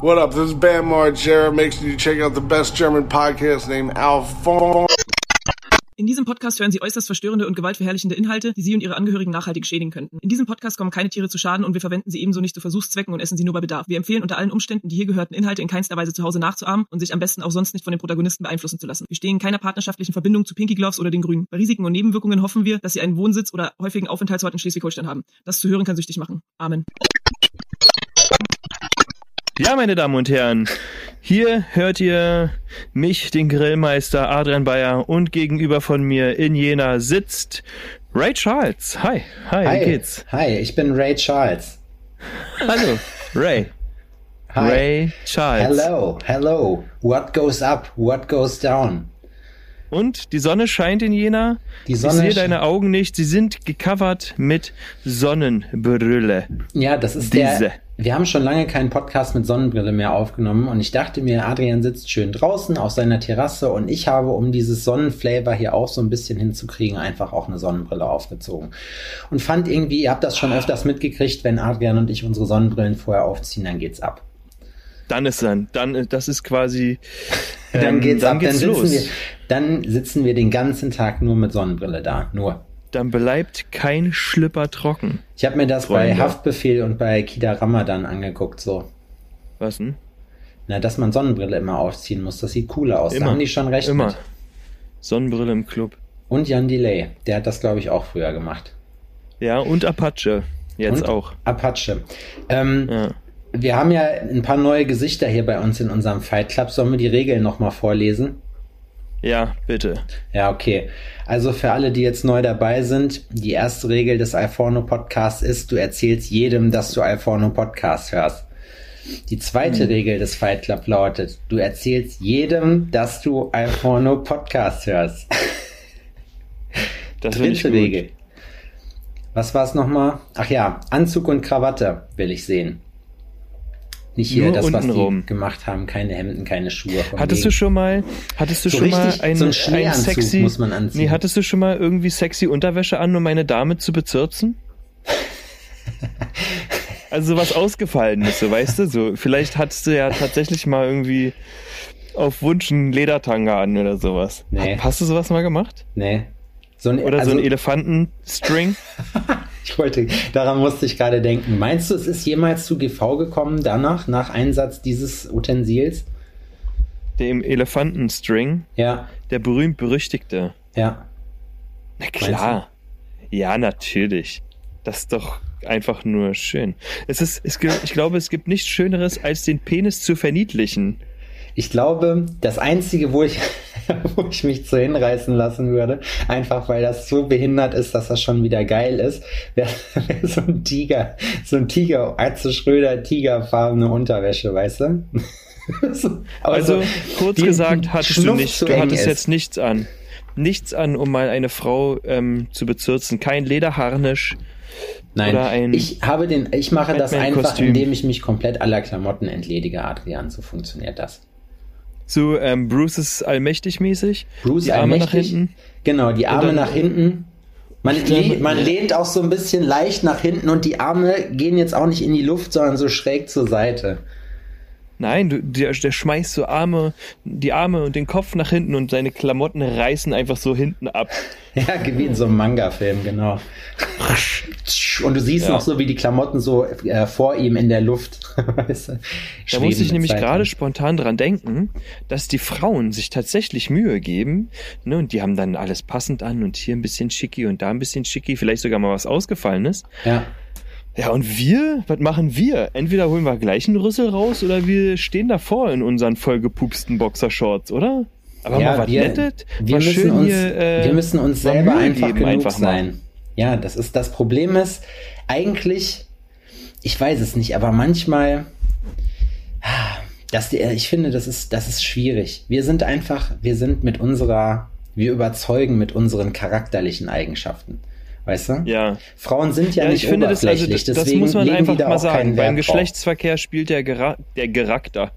What up? This is Bam Margera. Make you check out the best German podcast named Alphonse. In diesem Podcast hören Sie äußerst verstörende und gewaltverherrlichende Inhalte, die Sie und Ihre Angehörigen nachhaltig schädigen könnten. In diesem Podcast kommen keine Tiere zu Schaden und wir verwenden sie ebenso nicht zu Versuchszwecken und essen sie nur bei Bedarf. Wir empfehlen unter allen Umständen, die hier gehörten Inhalte in keinster Weise zu Hause nachzuahmen und sich am besten auch sonst nicht von den Protagonisten beeinflussen zu lassen. Wir stehen in keiner partnerschaftlichen Verbindung zu Pinky Gloves oder den Grünen. Bei Risiken und Nebenwirkungen hoffen wir, dass Sie einen Wohnsitz oder häufigen Aufenthaltsort in Schleswig-Holstein haben. Das zu hören kann süchtig machen. Amen. Ja, meine Damen und Herren, hier hört ihr mich, den Grillmeister Adrian Bayer und gegenüber von mir in Jena sitzt Ray Charles. Hi, hi, Hi, wie geht's? hi, ich bin Ray Charles. Hallo, Ray. Hi. Ray Charles. Hello, hello. What goes up? What goes down? Und die Sonne scheint in Jena. Die ich Sonne sehe sch- deine Augen nicht. Sie sind gecovert mit Sonnenbrille. Ja, das ist Diese. der. Wir haben schon lange keinen Podcast mit Sonnenbrille mehr aufgenommen und ich dachte mir, Adrian sitzt schön draußen auf seiner Terrasse und ich habe, um dieses Sonnenflavor hier auch so ein bisschen hinzukriegen, einfach auch eine Sonnenbrille aufgezogen. Und fand irgendwie, ihr habt das schon öfters mitgekriegt, wenn Adrian und ich unsere Sonnenbrillen vorher aufziehen, dann geht's ab. Dann ist dann, dann, äh, das ist quasi. Dann ähm, geht's dann ab, geht's dann sitzen los. wir, dann sitzen wir den ganzen Tag nur mit Sonnenbrille da, nur. Dann bleibt kein Schlipper trocken. Ich habe mir das bei Freunde. Haftbefehl und bei Kida Ramadan angeguckt, so. Was denn? Na, dass man Sonnenbrille immer aufziehen muss, das sieht cooler aus. Immer. Da haben die schon recht Immer. mit. Sonnenbrille im Club. Und Jan Delay, der hat das, glaube ich, auch früher gemacht. Ja, und Apache. Jetzt und auch. Apache. Ähm, Ja. Wir haben ja ein paar neue Gesichter hier bei uns in unserem Fight Club. Sollen wir die Regeln nochmal vorlesen? Ja, bitte. Ja, okay. Also für alle, die jetzt neu dabei sind, die erste Regel des Alforno Podcasts ist, du erzählst jedem, dass du Alforno Podcast hörst. Die zweite Hm. Regel des Fight Club lautet, du erzählst jedem, dass du Alforno Podcast hörst. Das Dritte. Regel. Was war es nochmal? Ach ja, Anzug und Krawatte will ich sehen. Nicht hier Nur das, was die untenrum. gemacht haben, keine Hemden, keine Schuhe. Hattest du wegen. schon mal, hattest du So schon mal ein, so einen ein Schneeanzug sexy, muss man anziehen. nee, hattest du schon mal irgendwie sexy Unterwäsche an, um eine Dame zu bezirzen? also was ausgefallen ist, so weißt du, so vielleicht hattest du ja tatsächlich mal irgendwie auf Wunsch einen Ledertanga an oder sowas. Nee. Hast, hast du sowas mal gemacht? Nee. So ein, Oder also, so ein Elefantenstring? Ich wollte, daran musste ich gerade denken. Meinst du, es ist jemals zu GV gekommen danach, nach Einsatz dieses Utensils? Dem Elefantenstring, Ja, der berühmt-berüchtigte. ja. Na klar. Ja, natürlich. Das ist doch einfach nur schön. Es ist, es, ich glaube, es gibt nichts Schöneres, als den Penis zu verniedlichen. Ich glaube, das Einzige, wo ich, wo ich mich zu hinreißen lassen würde, einfach weil das so behindert ist, dass das schon wieder geil ist, wäre wär so ein Tiger, so ein Tiger, Atze Schröder, tigerfarbene Unterwäsche, weißt du? So, aber Also, so, kurz gesagt, hattest du nicht, du hattest ist. jetzt nichts an. Nichts an, um mal eine Frau ähm, zu bezirzen. Kein Lederharnisch. Nein, oder ein ich habe den, ich mache das einfach, indem ich mich komplett aller Klamotten entledige, Adrian. So funktioniert das. So ähm, Bruce's allmächtig mäßig. Bruce die Arme nach hinten. Genau, die Arme nach hinten. Man, lehnt, man lehnt auch so ein bisschen leicht nach hinten und die Arme gehen jetzt auch nicht in die Luft, sondern so schräg zur Seite. Nein, du, der, der schmeißt so Arme, die Arme und den Kopf nach hinten und seine Klamotten reißen einfach so hinten ab. Ja, wie in so einem Manga-Film, genau. Und du siehst Ja. noch so, wie die Klamotten so äh, vor ihm in der Luft. weißt du, Da muss ich nämlich gerade spontan dran denken, dass die Frauen sich tatsächlich Mühe geben, ne, und die haben dann alles passend an und hier ein bisschen schicki und da ein bisschen schicki, vielleicht sogar mal was Ausgefallenes. Ja. Ja, und wir, was machen wir? Entweder holen wir gleich einen Rüssel raus oder wir stehen davor in unseren vollgepupsten Boxershorts, oder? Aber ja, mal was wir, Nettes, wir, mal müssen uns, hier, äh, wir müssen uns selber einfach genug einfach mal. sein. Ja, das ist das Problem ist, eigentlich, ich weiß es nicht, aber manchmal, die, ich finde, das ist, das ist schwierig. Wir sind einfach, wir sind mit unserer, wir überzeugen mit unseren charakterlichen Eigenschaften. Weißt du? Ja. Frauen sind ja, Ja, nicht ich finde, das, also, das, das muss man einfach mal sagen. Beim. Geschlechtsverkehr spielt der, Gera der Charakter,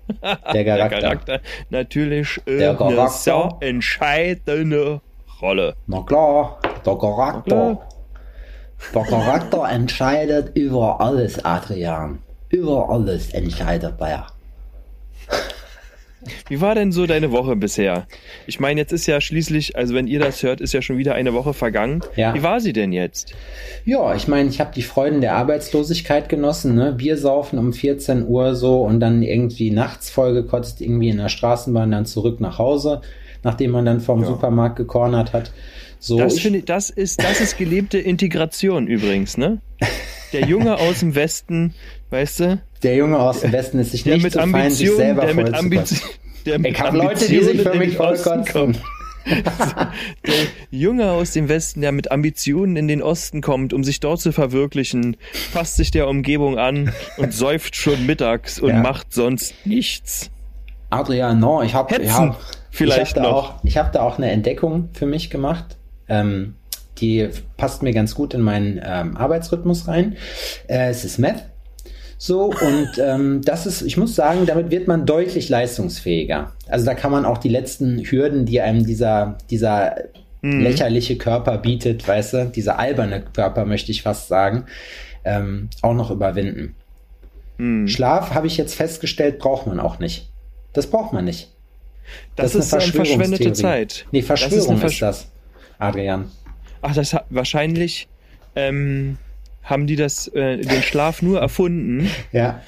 Der Charakter. der Der natürlich äh, eine Charakter. sehr entscheidende Rolle. Na klar, der Charakter. Na Der Charakter entscheidet über alles, Adrian. Über alles entscheidet er. Wie war denn so deine Woche bisher? Ich meine, jetzt ist ja schließlich, also wenn ihr das hört, ist ja schon wieder eine Woche vergangen. Ja. Wie war sie denn jetzt? Ja, ich meine, ich habe die Freuden der Arbeitslosigkeit genossen, ne? Bier saufen um 14 Uhr so und dann irgendwie nachts vollgekotzt, irgendwie in der Straßenbahn, dann zurück nach Hause, nachdem man dann vom Ja. Supermarkt gekornert hat. So, Das ich- ich, das ist, das ist gelebte Integration übrigens, ne? Der Junge aus dem Westen, weißt du, der Junge aus dem Westen ist sich der nicht mit zu fein, sich Ambitionen, selber der mit kotzen. der mit Ich habe Leute, die sich für Ambitionen in mich den Osten vollkotzen. kommen. Der Junge aus dem Westen, der mit Ambitionen in den Osten kommt, um sich dort zu verwirklichen, passt sich der Umgebung an und säuft schon mittags und Ja. macht sonst nichts. Adrian, no, ich habe vielleicht ich hab da noch. auch, ich habe da auch eine Entdeckung für mich gemacht. Ähm, die passt mir ganz gut in meinen ähm, Arbeitsrhythmus rein. Äh, es ist Meth. So, und ähm, das ist, ich muss sagen, damit wird man deutlich leistungsfähiger. Also da kann man auch die letzten Hürden, die einem dieser, dieser Mhm. lächerliche Körper bietet, weißt du, dieser alberne Körper, möchte ich fast sagen, ähm, auch noch überwinden. Hm. Schlaf, habe ich jetzt festgestellt, braucht man auch nicht. Das braucht man nicht. Das, eine ist eine verschwendete. Zeit. Nee, Das Verschwörung ist eine ist, Versch- das, Adrian. Ach, das hat wahrscheinlich ähm, haben die das äh, den Schlaf nur erfunden, Ja.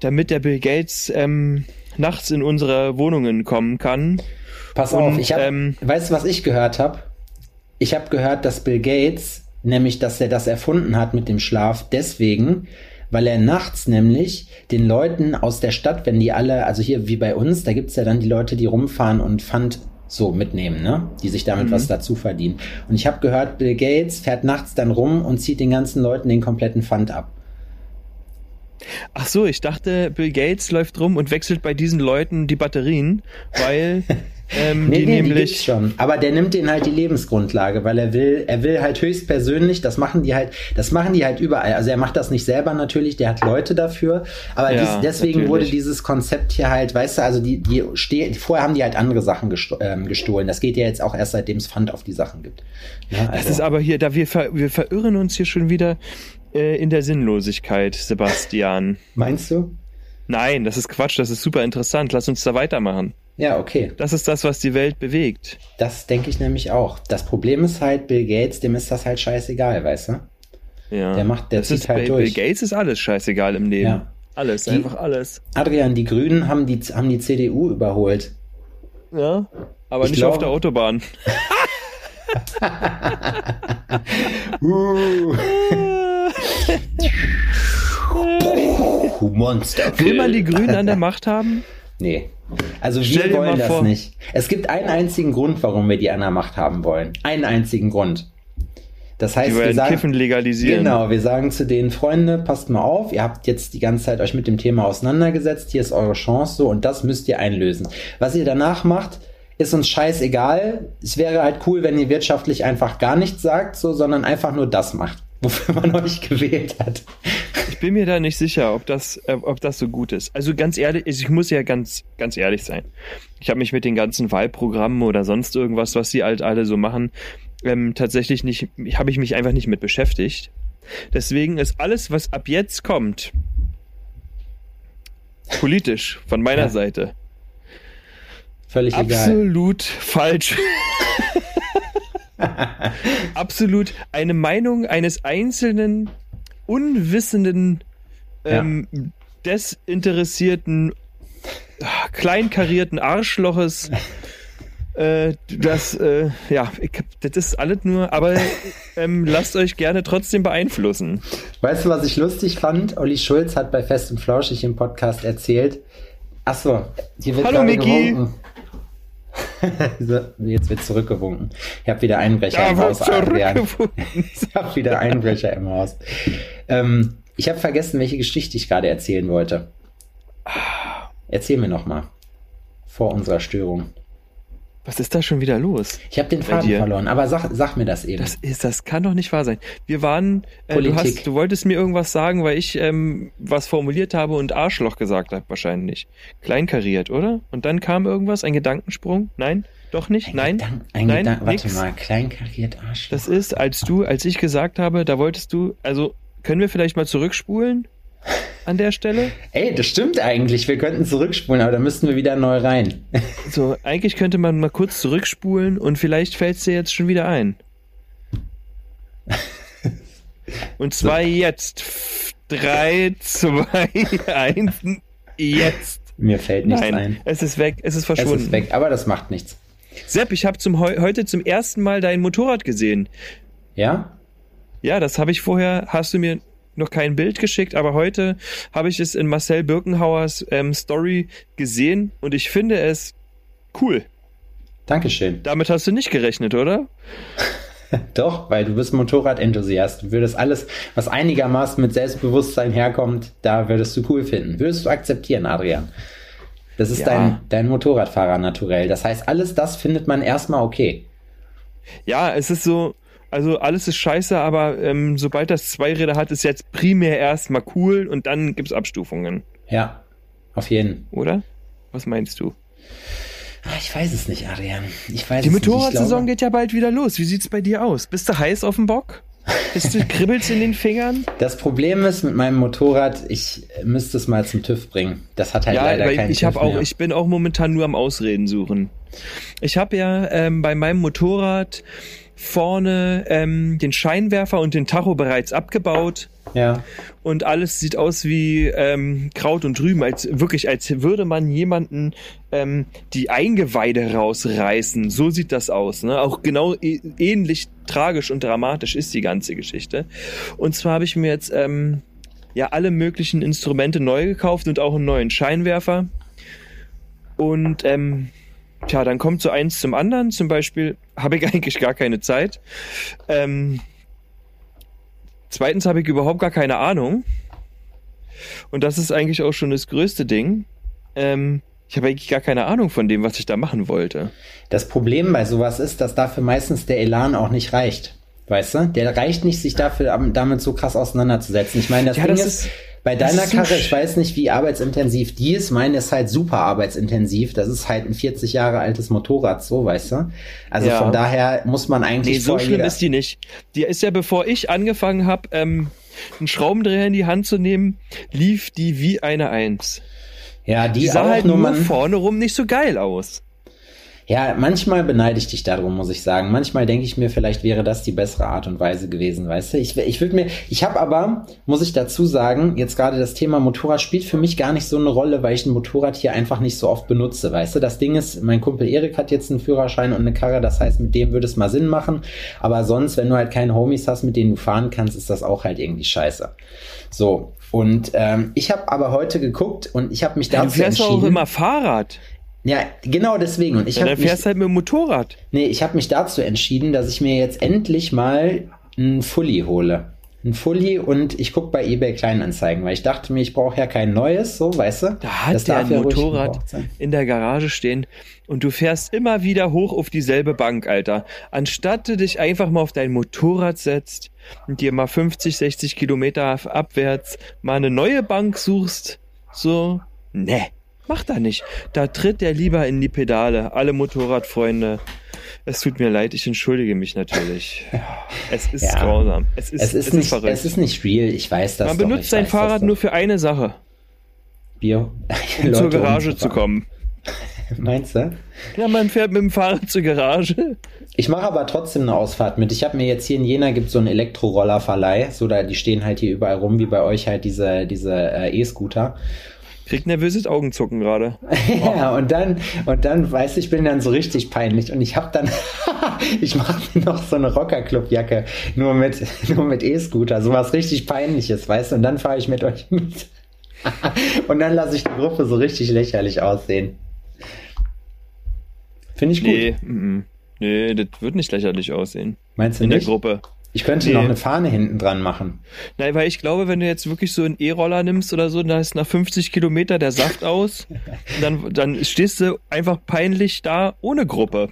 damit der Bill Gates ähm, nachts in unsere Wohnungen kommen kann. Pass Und, auf, ich hab, ähm, weißt du, was ich gehört habe? Ich habe gehört, dass Bill Gates, nämlich, dass er das erfunden hat mit dem Schlaf, deswegen, weil er nachts nämlich den Leuten aus der Stadt, wenn die alle, also hier wie bei uns, da gibt's ja dann die Leute, die rumfahren und Pfand so mitnehmen, ne? Die sich damit was dazu verdienen. Und ich habe gehört, Bill Gates fährt nachts dann rum und zieht den ganzen Leuten den kompletten Pfand ab. Ach so, ich dachte, Bill Gates läuft rum und wechselt bei diesen Leuten die Batterien, weil ähm, Nee, die nee, die nämlich schon. Aber der nimmt denen halt die Lebensgrundlage, weil er will, er will halt höchstpersönlich, das machen die halt, das machen die halt überall. Also er macht das nicht selber natürlich, der hat Leute dafür. Aber Ja, dies, deswegen natürlich. wurde dieses Konzept hier halt, weißt du, also die, die stehen, vorher haben die halt andere Sachen gesto ähm, gestohlen. Das geht ja jetzt auch erst seitdem es Pfand auf die Sachen gibt. Ja, Das also, ist aber hier, da wir, ver, wir verirren uns hier schon wieder äh, in der Sinnlosigkeit, Sebastian. meinst du? Nein, das ist Quatsch, das ist super interessant. Lass uns da weitermachen. Ja, okay. Das ist das, was die Welt bewegt. Das denke ich nämlich auch. Das Problem ist halt, Bill Gates, dem ist das halt scheißegal, weißt du? Ja. Der macht- der das zieht ist, halt bei durch. Bill Gates ist alles scheißegal im Leben. Ja. Alles, Die- einfach alles. Adrian, die Grünen haben die, haben die CDU überholt. Ja. Aber Ich nicht auf glaube- der Autobahn. Uh. Monster. Will man die Grünen an der Macht haben? Nee. Also Stell wir wollen das vor- nicht. Es gibt einen einzigen Grund, warum wir die an der Macht haben wollen. Einen einzigen Grund. Das heißt, wir sagen, Kiffen legalisieren. Genau, wir sagen zu denen, Freunde, passt mal auf, ihr habt jetzt die ganze Zeit euch mit dem Thema auseinandergesetzt, hier ist eure Chance so und das müsst ihr einlösen. Was ihr danach macht, ist uns scheißegal. Es wäre halt cool, wenn ihr wirtschaftlich einfach gar nichts sagt, so, sondern einfach nur das macht, wofür man euch gewählt hat. Ich bin mir da nicht sicher, ob das, äh, ob das so gut ist. Also ganz ehrlich, ich muss ja ganz, ganz ehrlich sein. Ich habe mich mit den ganzen Wahlprogrammen oder sonst irgendwas, was sie halt alle so machen, ähm, tatsächlich nicht, habe ich mich einfach nicht mit beschäftigt. Deswegen ist alles, was ab jetzt kommt, politisch von meiner Ja. Seite Völlig egal. absolut falsch. absolut eine Meinung eines einzelnen, unwissenden, Ja. ähm, desinteressierten, ah, kleinkarierten Arschloches. Äh, das, äh, ja, ich, das ist alles nur, aber ähm, lasst euch gerne trotzdem beeinflussen. Weißt du, was ich lustig fand? Olli Schulz hat bei Fest und Flauschig im Podcast erzählt. Achso, hier wird Hallo, Miki. gewunken. jetzt wird zurückgewunken. Ich habe wieder Einbrecher Da im Haus. Ich habe wieder Einbrecher im Haus. Ähm, ich habe vergessen, welche Geschichte ich gerade erzählen wollte. Erzähl mir noch mal vor unserer Störung. Was ist da schon wieder los? Ich habe den Faden dir? verloren, aber sag, sag mir das eben. Das ist, das kann doch nicht wahr sein. Wir waren, äh, du, hast, du wolltest mir irgendwas sagen, weil ich ähm, was formuliert habe und Arschloch gesagt habe, wahrscheinlich. Kleinkariert, oder? Und dann kam irgendwas, ein Gedankensprung? Nein? Doch nicht? ein Nein? Gedank, ein Nein? Gedank, warte Nix? mal, kleinkariert Arsch. Das ist, als du, als ich gesagt habe, da wolltest du, also können wir vielleicht mal zurückspulen? An der Stelle. Ey, das stimmt eigentlich. Wir könnten zurückspulen, aber da müssten wir wieder neu rein. So, eigentlich könnte man mal kurz zurückspulen und vielleicht fällt es dir jetzt schon wieder ein. Und zwar so. jetzt. Drei, zwei, eins, jetzt. Mir fällt nichts Nein, ein. Es ist weg, es ist verschwunden. Es ist weg, aber das macht nichts. Sepp, ich habe zum, heute zum ersten Mal dein Motorrad gesehen. Ja? Ja, das habe ich vorher, hast du mir noch kein Bild geschickt, aber heute habe ich es in Marcel Birkenhauers ähm, Story gesehen und ich finde es cool. Dankeschön. Damit hast du nicht gerechnet, oder? Doch, weil du bist Motorradenthusiast. Du würdest alles, was einigermaßen mit Selbstbewusstsein herkommt, da würdest du cool finden. Würdest du akzeptieren, Adrian. Das ist ja. dein, dein Motorradfahrer naturell. Das heißt, alles das findet man erstmal okay. Ja, es ist so, also alles ist scheiße, aber ähm, sobald das zwei Räder hat, ist jetzt primär erstmal cool und dann gibt es Abstufungen. Ja, auf jeden. Oder? Was meinst du? Ah, ich weiß es nicht, Adrian. Ich weiß Die Motorradsaison geht ja bald wieder los. Wie sieht's bei dir aus? Bist du heiß auf dem Bock? Bist du kribbelst in den Fingern? Das Problem ist mit meinem Motorrad, ich müsste es mal zum TÜV bringen. Das hat halt ja, leider keinen ich TÜV auch, Ich bin auch momentan nur am Ausreden suchen. Ich habe ja ähm, bei meinem Motorrad vorne ähm, den Scheinwerfer und den Tacho bereits abgebaut. Ja. Und alles sieht aus wie ähm, Kraut und Rüben, als wirklich, als würde man jemanden ähm, die Eingeweide rausreißen. So sieht das aus. Ne? Auch genau e ähnlich tragisch und dramatisch ist die ganze Geschichte. Und zwar habe ich mir jetzt ähm, ja alle möglichen Instrumente neu gekauft und auch einen neuen Scheinwerfer. Und ähm, Tja, dann kommt so eins zum anderen. Zum Beispiel habe ich eigentlich gar keine Zeit. Ähm, zweitens habe ich überhaupt gar keine Ahnung. Und das ist eigentlich auch schon das größte Ding. Ähm, ich habe eigentlich gar keine Ahnung von dem, was ich da machen wollte. Das Problem bei sowas ist, dass dafür meistens der Elan auch nicht reicht. Weißt du? Der reicht nicht, sich dafür damit so krass auseinanderzusetzen. Ich meine, das ja, Ding das ist, ist bei deiner Karre, ich weiß nicht, wie arbeitsintensiv die ist. Meine ist halt super arbeitsintensiv. Das ist halt ein 40 Jahre altes Motorrad, so, weißt du? Also ja. von daher muss man eigentlich. Nee, so schlimm ist die nicht. Die ist ja, bevor ich angefangen habe, ähm, einen Schraubendreher in die Hand zu nehmen, lief die wie eine Eins. Ja, die, die sah halt nur vorne rum nicht so geil aus. Ja, manchmal beneide ich dich darum, muss ich sagen. Manchmal denke ich mir, vielleicht wäre das die bessere Art und Weise gewesen, weißt du? Ich, ich würde mir, ich habe aber, muss ich dazu sagen, jetzt gerade das Thema Motorrad spielt für mich gar nicht so eine Rolle, weil ich ein Motorrad hier einfach nicht so oft benutze, weißt du? Das Ding ist, mein Kumpel Erik hat jetzt einen Führerschein und eine Karre, das heißt, mit dem würde es mal Sinn machen. Aber sonst, wenn du halt keine Homies hast, mit denen du fahren kannst, ist das auch halt irgendwie scheiße. So, und ähm, ich habe aber heute geguckt und ich habe mich dazu entschieden. Du fährst auch immer Fahrrad. Ja, genau deswegen. Und ich ja, dann fährst mich, halt mit dem Motorrad. Nee, ich habe mich dazu entschieden, dass ich mir jetzt endlich mal ein Fully hole. Ein Fully und ich guck bei eBay Kleinanzeigen, weil ich dachte mir, ich brauche ja kein neues, so, weißt du? Da hat das der ein ja Motorrad in der Garage stehen und du fährst immer wieder hoch auf dieselbe Bank, Alter. Anstatt du dich einfach mal auf dein Motorrad setzt und dir mal 50, 60 Kilometer abwärts mal eine neue Bank suchst, so, ne. Macht er nicht. Da tritt er lieber in die Pedale. Alle Motorradfreunde. Es tut mir leid, ich entschuldige mich natürlich. Es ist ja. grausam. Es ist, es ist, es nicht, ist verrückt. Es ist nicht real, ich weiß das. Man doch, benutzt sein Fahrrad nur für eine Sache. Bio. Um zur Garage zu kommen. Meinst du? Ja, man fährt mit dem Fahrrad zur Garage. Ich mache aber trotzdem eine Ausfahrt mit. Ich habe mir jetzt hier in Jena gibt so einen Elektrorollerverleih, so da die stehen halt hier überall rum, wie bei euch halt diese diese äh, E-Scooter. Kriegt nervöses Augenzucken gerade. ja, und dann, und dann, weiß ich, bin dann so richtig peinlich. Und ich habe dann, ich mache mir noch so eine Rockerclub-Jacke, nur mit, nur mit E-Scooter, so was richtig peinliches, weißt du? Und dann fahre ich mit euch mit. und dann lasse ich die Gruppe so richtig lächerlich aussehen. Finde ich gut. Nee, mm, nee, das wird nicht lächerlich aussehen. Meinst du In nicht? der Gruppe. Ich könnte nee. noch eine Fahne hinten dran machen. Nein, weil ich glaube, wenn du jetzt wirklich so einen E-Roller nimmst oder so, dann ist nach 50 Kilometer der Saft aus. dann, dann stehst du einfach peinlich da ohne Gruppe.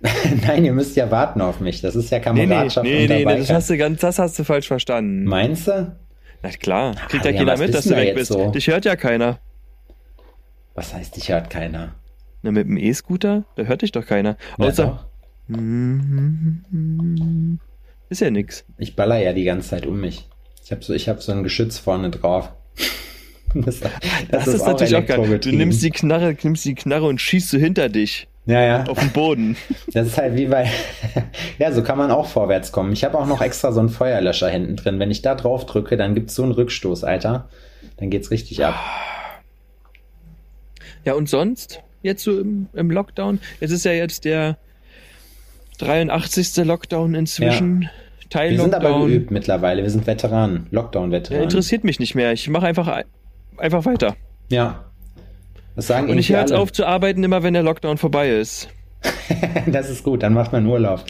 Nein, ihr müsst ja warten auf mich. Das ist ja Kameradschaft. Nee, nee, nee, nee das, hast du ganz, das hast du falsch verstanden. Meinst du? Na klar, kriegt ja, ja keiner mit, dass du weg bist. So? Dich hört ja keiner. Was heißt, dich hört keiner? Na, mit dem E-Scooter? Da hört dich doch keiner. Außer. Ja, ist ja nix. Ich baller ja die ganze Zeit um mich. Ich habe so, hab so ein Geschütz vorne drauf. Das, das, das ist, ist natürlich auch geil. Du nimmst die Knarre, nimmst die Knarre und schießt so hinter dich. Ja, ja. Auf dem Boden. Das ist halt wie bei, ja, so kann man auch vorwärts kommen. Ich habe auch noch extra so einen Feuerlöscher hinten drin. Wenn ich da drauf drücke, dann gibt's so einen Rückstoß, Alter. Dann geht's richtig ab. Ja, und sonst? Jetzt so im, im Lockdown? Es ist ja jetzt der 83. Lockdown inzwischen. Ja. Teil Wir sind aber geübt mittlerweile. Wir sind Veteranen. Lockdown-Veteranen. Ja, interessiert mich nicht mehr. Ich mache einfach, einfach weiter. Ja. Das sagen Und ich höre jetzt auf zu arbeiten, immer wenn der Lockdown vorbei ist. das ist gut, dann macht man Urlaub.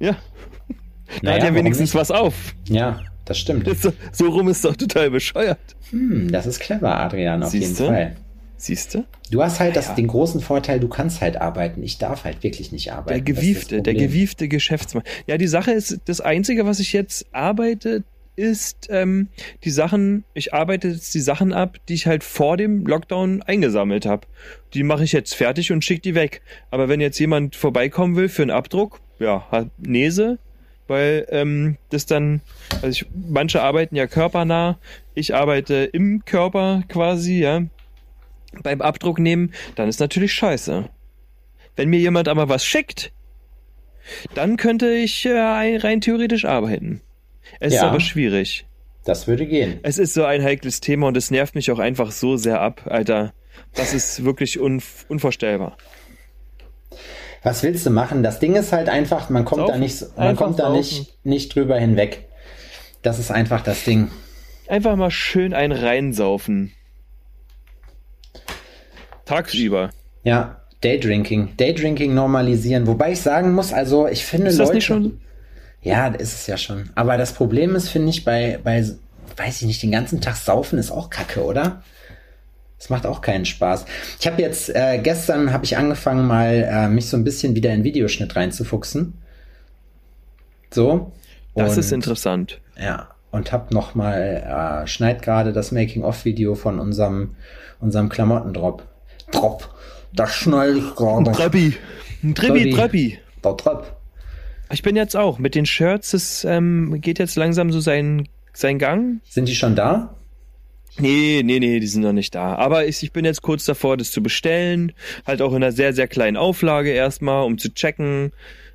Ja. Da naja, hat ja wenigstens was auf. Ja, das stimmt. So, so, rum ist doch total bescheuert. Hm, das ist clever, Adrian, auf Siehste? jeden Fall. Siehst du? Du hast halt das, den großen Vorteil, du kannst halt arbeiten. Ich darf halt wirklich nicht arbeiten. Der gewiefte, der gewiefte Geschäftsmann. Ja, die Sache ist, das Einzige, was ich jetzt arbeite, ist ähm, die Sachen, ich arbeite jetzt die Sachen ab, die ich halt vor dem Lockdown eingesammelt habe. Die mache ich jetzt fertig und schicke die weg. Aber wenn jetzt jemand vorbeikommen will für einen Abdruck, ja, hat Nese, weil ähm, das dann, also ich, manche arbeiten ja körpernah, ich arbeite im Körper quasi, ja. Beim Abdruck nehmen, dann ist natürlich scheiße. Wenn mir jemand aber was schickt, dann könnte ich äh, rein theoretisch arbeiten. Es ja, ist aber schwierig. Das würde gehen. Es ist so ein heikles Thema und es nervt mich auch einfach so sehr ab, Alter. Das ist wirklich un unvorstellbar. Was willst du machen? Das Ding ist halt einfach, man kommt saufen. da nicht, man kommt da nicht, nicht drüber hinweg. Das ist einfach das Ding. Einfach mal schön ein reinsaufen. Tagsüber. Ja, Daydrinking. Daydrinking normalisieren. Wobei ich sagen muss, also ich finde ist das Leute. Nicht schon ja, ist es ja schon. Aber das Problem ist, finde ich, bei, bei, weiß ich nicht, den ganzen Tag saufen ist auch kacke, oder? Das macht auch keinen Spaß. Ich habe jetzt, äh, gestern habe ich angefangen, mal äh, mich so ein bisschen wieder in Videoschnitt reinzufuchsen. So. Das ist interessant. Ja. Und hab noch mal, äh, schneid gerade das Making-of-Video von unserem, unserem Klamottendrop. Drop. Das schneide ich gerade. Treppi. Treppi, Treppi. Der Trepp. Ich bin jetzt auch. Mit den Shirts, es ähm, geht jetzt langsam so sein, sein Gang. Sind die schon da? Nee, nee, nee, die sind noch nicht da. Aber ich, ich bin jetzt kurz davor, das zu bestellen. Halt auch in einer sehr, sehr kleinen Auflage erstmal, um zu checken.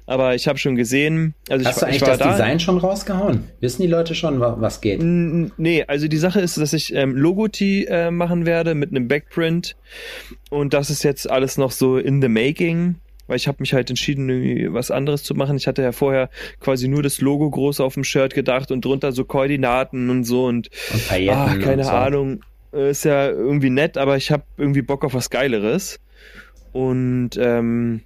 Aber ich habe schon gesehen. Also Hast ich, du eigentlich das da. Design schon rausgehauen? Wissen die Leute schon, was geht? Nee, also die Sache ist, dass ich ähm, Logotee äh, machen werde mit einem Backprint. Und das ist jetzt alles noch so in the making weil ich habe mich halt entschieden, irgendwie was anderes zu machen. Ich hatte ja vorher quasi nur das Logo groß auf dem Shirt gedacht und drunter so Koordinaten und so und, und ach, keine und so. Ahnung, ist ja irgendwie nett, aber ich habe irgendwie Bock auf was Geileres. Und ähm,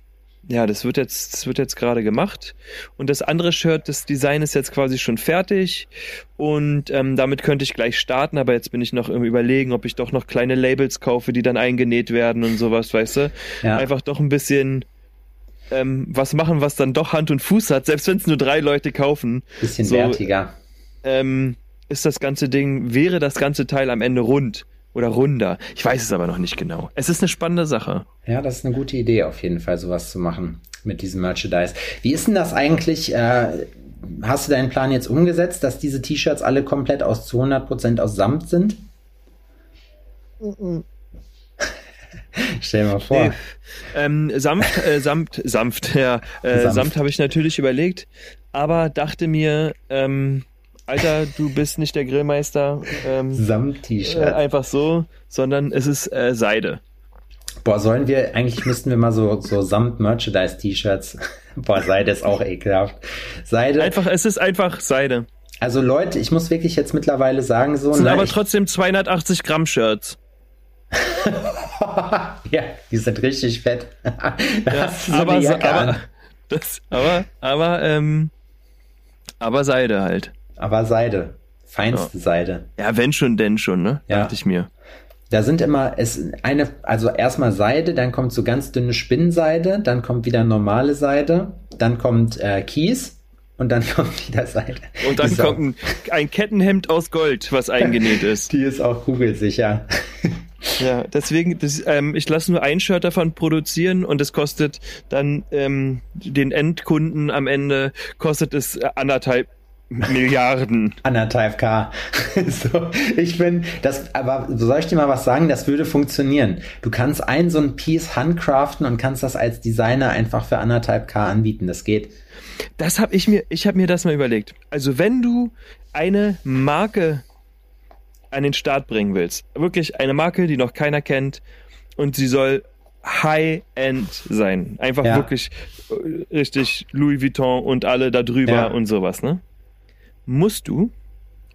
ja, das wird jetzt, das wird jetzt gerade gemacht. Und das andere Shirt, das Design ist jetzt quasi schon fertig. Und ähm, damit könnte ich gleich starten, aber jetzt bin ich noch im Überlegen, ob ich doch noch kleine Labels kaufe, die dann eingenäht werden und sowas, weißt du? Ja. Einfach doch ein bisschen ähm, was machen, was dann doch Hand und Fuß hat, selbst wenn es nur drei Leute kaufen. Bisschen so, wertiger. Ähm, ist das ganze Ding, wäre das ganze Teil am Ende rund oder runder? Ich weiß es aber noch nicht genau. Es ist eine spannende Sache. Ja, das ist eine gute Idee, auf jeden Fall sowas zu machen mit diesem Merchandise. Wie ist denn das eigentlich? Äh, hast du deinen Plan jetzt umgesetzt, dass diese T-Shirts alle komplett aus zu 100% aus Samt sind? Mm Stell dir mal vor. Nee. Ähm, sanft, äh, sanft, sanft, ja. Äh, sanft, sanft habe ich natürlich überlegt, aber dachte mir, ähm, Alter, du bist nicht der Grillmeister. Ähm, Samt-T-Shirt. Äh, einfach so, sondern es ist äh, Seide. Boah, sollen wir, eigentlich müssten wir mal so, so Samt-Merchandise-T-Shirts. Boah, Seide ist auch ekelhaft. Seide. Einfach, es ist einfach Seide. Also Leute, ich muss wirklich jetzt mittlerweile sagen, so. Es sind aber trotzdem 280 Gramm Shirts. ja, die sind richtig fett. ja, so aber, aber, das, aber, aber, ähm, aber Seide halt. Aber Seide. Feinste ja. Seide. Ja, wenn schon, denn schon, ne? Ja. Dachte ich mir. Da sind immer, es, eine, also erstmal Seide, dann kommt so ganz dünne Spinnseide, dann kommt wieder normale Seide, dann kommt äh, Kies und dann kommt wieder Seide. Und dann kommt ein, ein Kettenhemd aus Gold, was eingenäht ist. Die ist auch kugelsicher. Ja, deswegen, das, ähm, ich lasse nur ein Shirt davon produzieren und es kostet dann ähm, den Endkunden am Ende, kostet es anderthalb Milliarden. Anderthalb K. so, ich bin, das, aber soll ich dir mal was sagen? Das würde funktionieren. Du kannst ein so ein Piece handcraften und kannst das als Designer einfach für anderthalb K anbieten. Das geht. Das habe ich mir, ich habe mir das mal überlegt. Also wenn du eine Marke an den Start bringen willst, wirklich eine Marke, die noch keiner kennt und sie soll High-End sein. Einfach Ja. wirklich äh, richtig Louis Vuitton und alle da drüber Ja. und sowas, ne? Musst du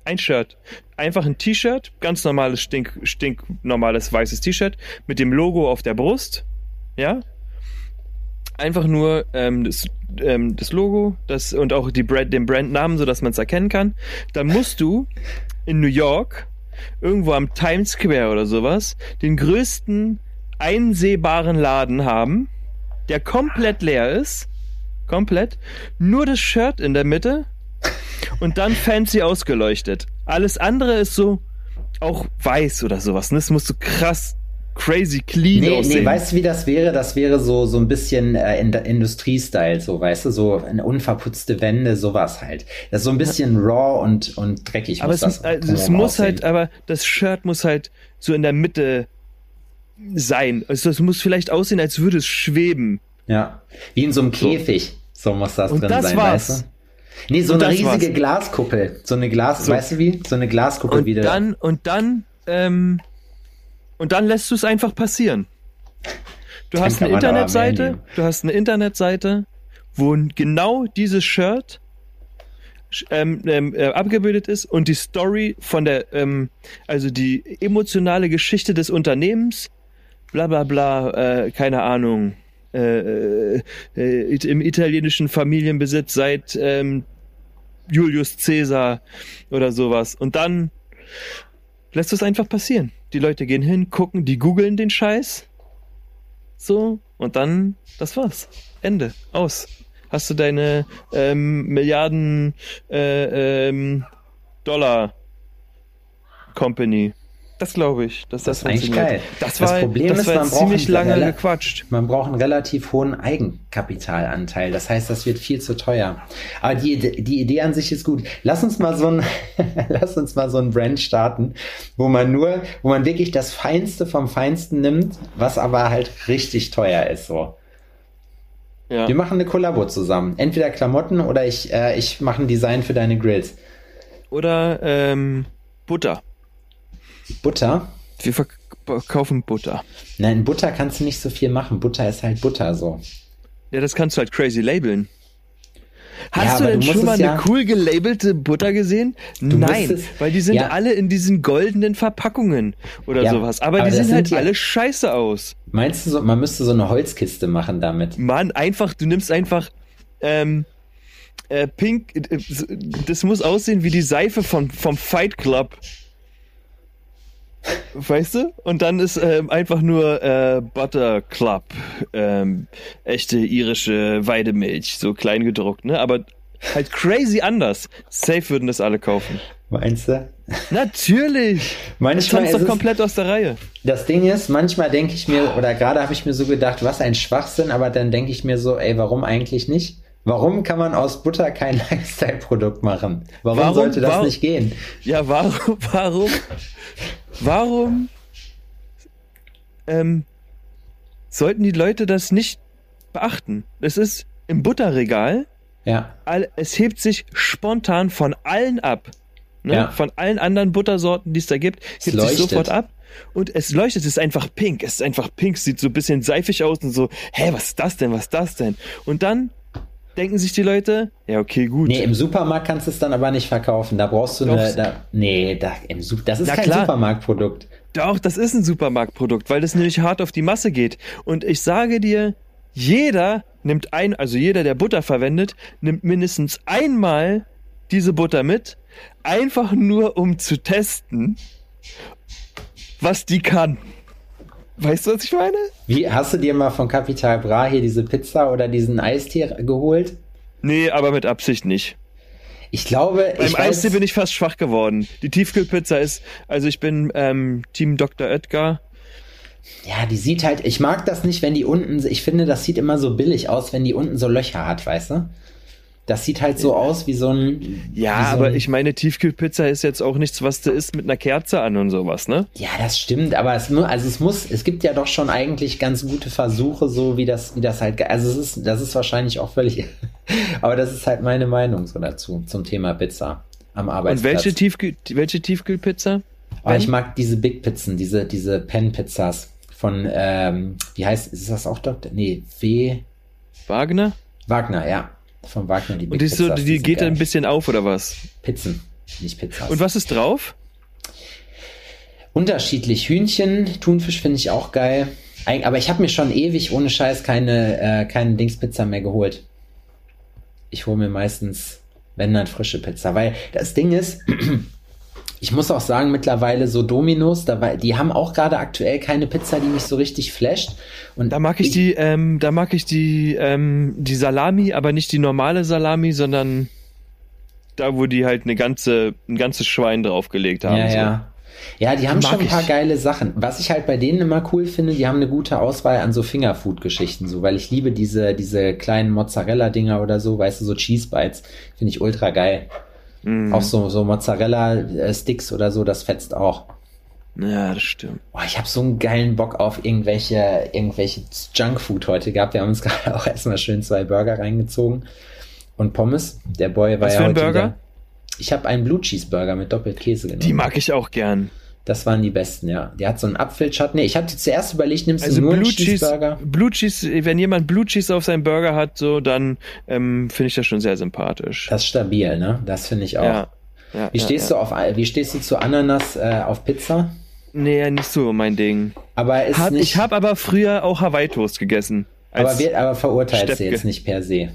ein Shirt, einfach ein T-Shirt, ganz normales, stink, stink normales weißes T-Shirt mit dem Logo auf der Brust, ja? Einfach nur ähm, das, ähm, das Logo das, und auch die Brand, den Brandnamen, sodass man es erkennen kann. Dann musst du in New York irgendwo am Times Square oder sowas den größten einsehbaren Laden haben, der komplett leer ist. Komplett. Nur das Shirt in der Mitte und dann fancy ausgeleuchtet. Alles andere ist so auch weiß oder sowas. Ne? Das muss so krass, crazy clean Nee, aussehen. nee, weißt du, wie das wäre? Das wäre so, so ein bisschen äh, in Industrie-Style, so, weißt du, so eine unverputzte Wände, sowas halt. Das ist so ein bisschen raw und, und dreckig. aber muss es, das also es muss aussehen. halt, aber das Shirt muss halt so in der Mitte sein. Also es muss vielleicht aussehen, als würde es schweben. Ja, wie in so einem Käfig. So muss das Und drin das sein, war's. weißt du? Nee, so Und eine das war's. riesige Glaskuppel. So eine Glas, So. weißt du wie? So eine Glaskuppel Und wieder. dann, und dann, ähm, und dann lässt du es einfach passieren. Du hast eine Internetseite, du hast eine Internetseite, wo genau dieses Shirt ähm, ähm, äh, abgebildet ist und die Story von der, ähm, also die emotionale Geschichte des Unternehmens, bla bla bla, äh, keine Ahnung, äh, äh, im italienischen Familienbesitz seit ähm, Julius Caesar oder sowas. Und dann lässt du es einfach passieren. Die Leute gehen hin, gucken, die googeln den Scheiß. So, und dann, das war's. Ende. Aus. Hast du deine ähm, Milliarden äh, ähm, Dollar Company. Das glaube ich, dass das, Das ist eigentlich geil. Das Das war, Problem das ist, man braucht ziemlich lange gequatscht. Man braucht einen relativ hohen Eigenkapitalanteil. Das heißt, das wird viel zu teuer. Aber die, die Idee an sich ist gut. Lass uns mal so ein, lass uns mal so ein Brand starten, wo man nur, wo man wirklich das Feinste vom Feinsten nimmt, was aber halt richtig teuer ist, so. Ja. Wir machen eine Kollabo zusammen. Entweder Klamotten oder ich, äh, ich mache ein Design für deine Grills. Oder ähm, Butter. Butter? Wir verkaufen Butter. Nein, Butter kannst du nicht so viel machen. Butter ist halt Butter so. Ja, das kannst du halt crazy labeln. Hast Ja, du denn du schon mal eine ja- cool gelabelte Butter gesehen? Nein, es- weil die sind ja. alle in diesen goldenen Verpackungen oder sowas. Aber, aber die sehen halt ja- alle scheiße aus. Meinst du, so, man müsste so eine Holzkiste machen damit? Mann, einfach, du nimmst einfach ähm, äh, Pink, äh, das muss aussehen wie die Seife von, vom Fight Club. Weißt du? Und dann ist ähm, einfach nur äh, Butter Club, ähm, echte irische Weidemilch, so klein gedruckt, ne? Aber halt crazy anders. Safe würden das alle kaufen. Meinst du? Natürlich! Das Manchmal tanzt ist doch komplett aus der Reihe. das Ding ist, manchmal denke ich mir, oder gerade habe ich mir so gedacht, was ein Schwachsinn, aber dann denke ich mir so, ey, warum eigentlich nicht? Warum kann man aus Butter kein Lifestyle-Produkt machen? Warum, Warum- sollte das warum- nicht gehen? Ja, warum, warum, warum ähm, sollten die Leute das nicht beachten? Es ist im Butterregal, Ja, es hebt sich spontan von allen ab. Ne? Ja. Von allen anderen Buttersorten, die es da gibt, Es hebt sich leuchtet. sofort ab. Und es leuchtet, es ist einfach pink. Es ist einfach pink, sieht so ein bisschen seifig aus und so, hä, was ist das denn, was ist das denn? Und dann denken sich die Leute, ja, okay, gut. nee, im Supermarkt kannst du es dann aber nicht verkaufen. Da brauchst du eine, da, nee, da, im, das ist Na kein klar. Supermarktprodukt. Doch, das ist ein Supermarktprodukt, weil das nämlich hart auf die Masse geht. Und ich sage dir, jeder nimmt ein, also jeder, der Butter verwendet, nimmt mindestens einmal diese Butter mit, einfach nur um zu testen, was die kann. Weißt du, was ich meine? Wie, hast du dir mal von Capital Bra hier diese Pizza oder diesen Eistee geholt? Nee, aber mit Absicht nicht. Ich glaube, Beim ich Eistee weiß, bin ich fast schwach geworden. Die Tiefkühlpizza ist, also ich bin ähm, Team Dr. Oetker. ja, die sieht halt, ich mag das nicht, wenn die unten, ich finde, das sieht immer so billig aus, wenn die unten so Löcher hat, weißt du? Das sieht halt so aus wie so ein. Ja, so aber ein, ich meine, Tiefkühlpizza ist jetzt auch nichts, was du isst mit einer Kerze an und sowas, ne? Ja, das stimmt, aber es nur, also es muss, es gibt ja doch schon eigentlich ganz gute Versuche, so wie das, wie das halt, also es ist, das ist wahrscheinlich auch völlig, aber das ist halt meine Meinung so dazu, zum Thema Pizza am Und Arbeitsplatz. welche, Tiefkühl welche Tiefkühlpizza? Aber ich mag diese Big Pizzen, diese, diese Pen-Pizzas von, ähm, wie heißt, ist das auch Dr. Nee, W. Wagner? Wagner, ja. Von Wagner, die Big Und die, so, die sind geht dann ein bisschen auf, oder was? Pizzen, nicht Pizzas. Und was ist drauf? Unterschiedlich. Hühnchen, Thunfisch finde ich auch geil. Aber ich habe mir schon ewig ohne Scheiß keine, äh, keine Dingspizza mehr geholt. Ich hole mir meistens, wenn dann frische Pizza. Weil das Ding ist, ich muss auch sagen, mittlerweile so Dominos, da war, die haben auch gerade aktuell keine Pizza, die mich so richtig flasht. Und Da mag ich die, ähm, da mag ich die, ähm, die Salami, aber nicht die normale Salami, sondern da, wo die halt eine ganze, ein ganzes Schwein draufgelegt haben. Ja, so. ja. Ja, die haben Mag schon ein paar ich. geile Sachen. Was ich halt bei denen immer cool finde, die haben eine gute Auswahl an so Fingerfood-Geschichten, so, weil ich liebe diese, diese kleinen Mozzarella-Dinger oder so, weißt du, so Cheese Bites, finde ich ultra geil. Mhm. Auch so, so Mozzarella-Sticks oder so, das fetzt auch. Ja, das stimmt. Boah, ich habe so einen geilen Bock auf irgendwelche, irgendwelche Junkfood heute gehabt. Wir haben uns gerade auch erstmal schön zwei Burger reingezogen und Pommes. Der Boy war Was ja für ein heute Burger? Wieder. Ich habe einen Blue Cheeseburger mit doppelt Käse genommen. Die mag ich auch gern. Das waren die besten, ja. Der hat so einen Apfelchutney. Ich hatte zuerst überlegt, nimmst Also du nur einen Blue Cheese, Cheeseburger? Blue Cheese, wenn jemand Blue Cheese auf seinem Burger hat, so, dann ähm, finde ich das schon sehr sympathisch. Das ist stabil, ne? Das finde ich auch. ja. ja. Wie stehst ja. du auf wie stehst du zu Ananas äh, auf Pizza? Nee, nicht so mein Ding. Aber ist Hab, nicht, ich habe aber früher auch Hawaii Toast gegessen. aber, wird, aber verurteilst du Steppke. jetzt nicht per se.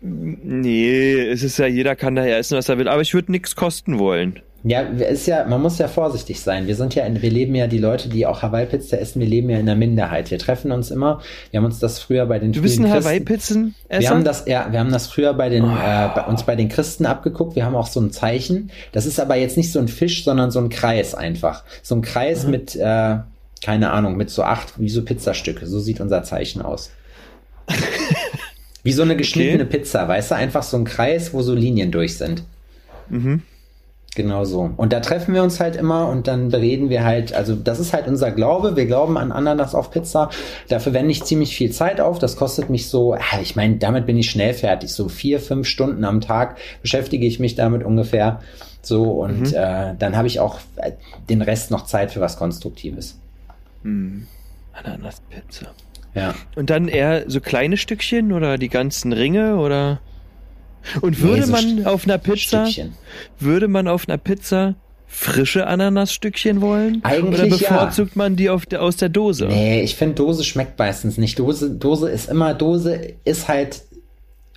Nee, es ist ja, jeder kann daher essen, was er will, aber ich würde nichts kosten wollen. Ja, ist ja, man muss ja vorsichtig sein. Wir sind ja, in, wir leben ja die Leute, die auch Hawaii-Pizza essen, wir leben ja in der Minderheit. Wir treffen uns immer. Wir haben uns das früher bei den Du bist ein Christen- Hawaii-Pizzen Wir haben das, ja, wir haben das früher bei den, äh, bei uns bei den Christen abgeguckt. Wir haben auch so ein Zeichen. Das ist aber jetzt nicht so ein Fisch, sondern so ein Kreis einfach. So ein Kreis mit, äh, keine Ahnung, mit so acht, wie so Pizzastücke. So sieht unser Zeichen aus. wie so eine geschnittene Pizza, weißt du? Einfach so ein Kreis, wo so Linien durch sind. Genau so. Und da treffen wir uns halt immer und dann bereden wir halt, also das ist halt unser Glaube. Wir glauben an Ananas auf Pizza. Dafür wende ich ziemlich viel Zeit auf. Das kostet mich so, ah, ich meine, damit bin ich schnell fertig. So vier, fünf Stunden am Tag beschäftige ich mich damit ungefähr. So und äh, dann habe ich auch äh, den Rest noch Zeit für was Konstruktives. Ananas-Pizza. Ja. Und dann eher so kleine Stückchen oder die ganzen Ringe oder? Und würde so man auf einer Pizza, Stückchen. würde man auf einer Pizza frische Ananasstückchen wollen? Eigentlich oder ja. bevorzugt man die auf der, aus der Dose? Nee, ich finde Dose schmeckt meistens nicht. Dose, Dose ist immer, Dose ist halt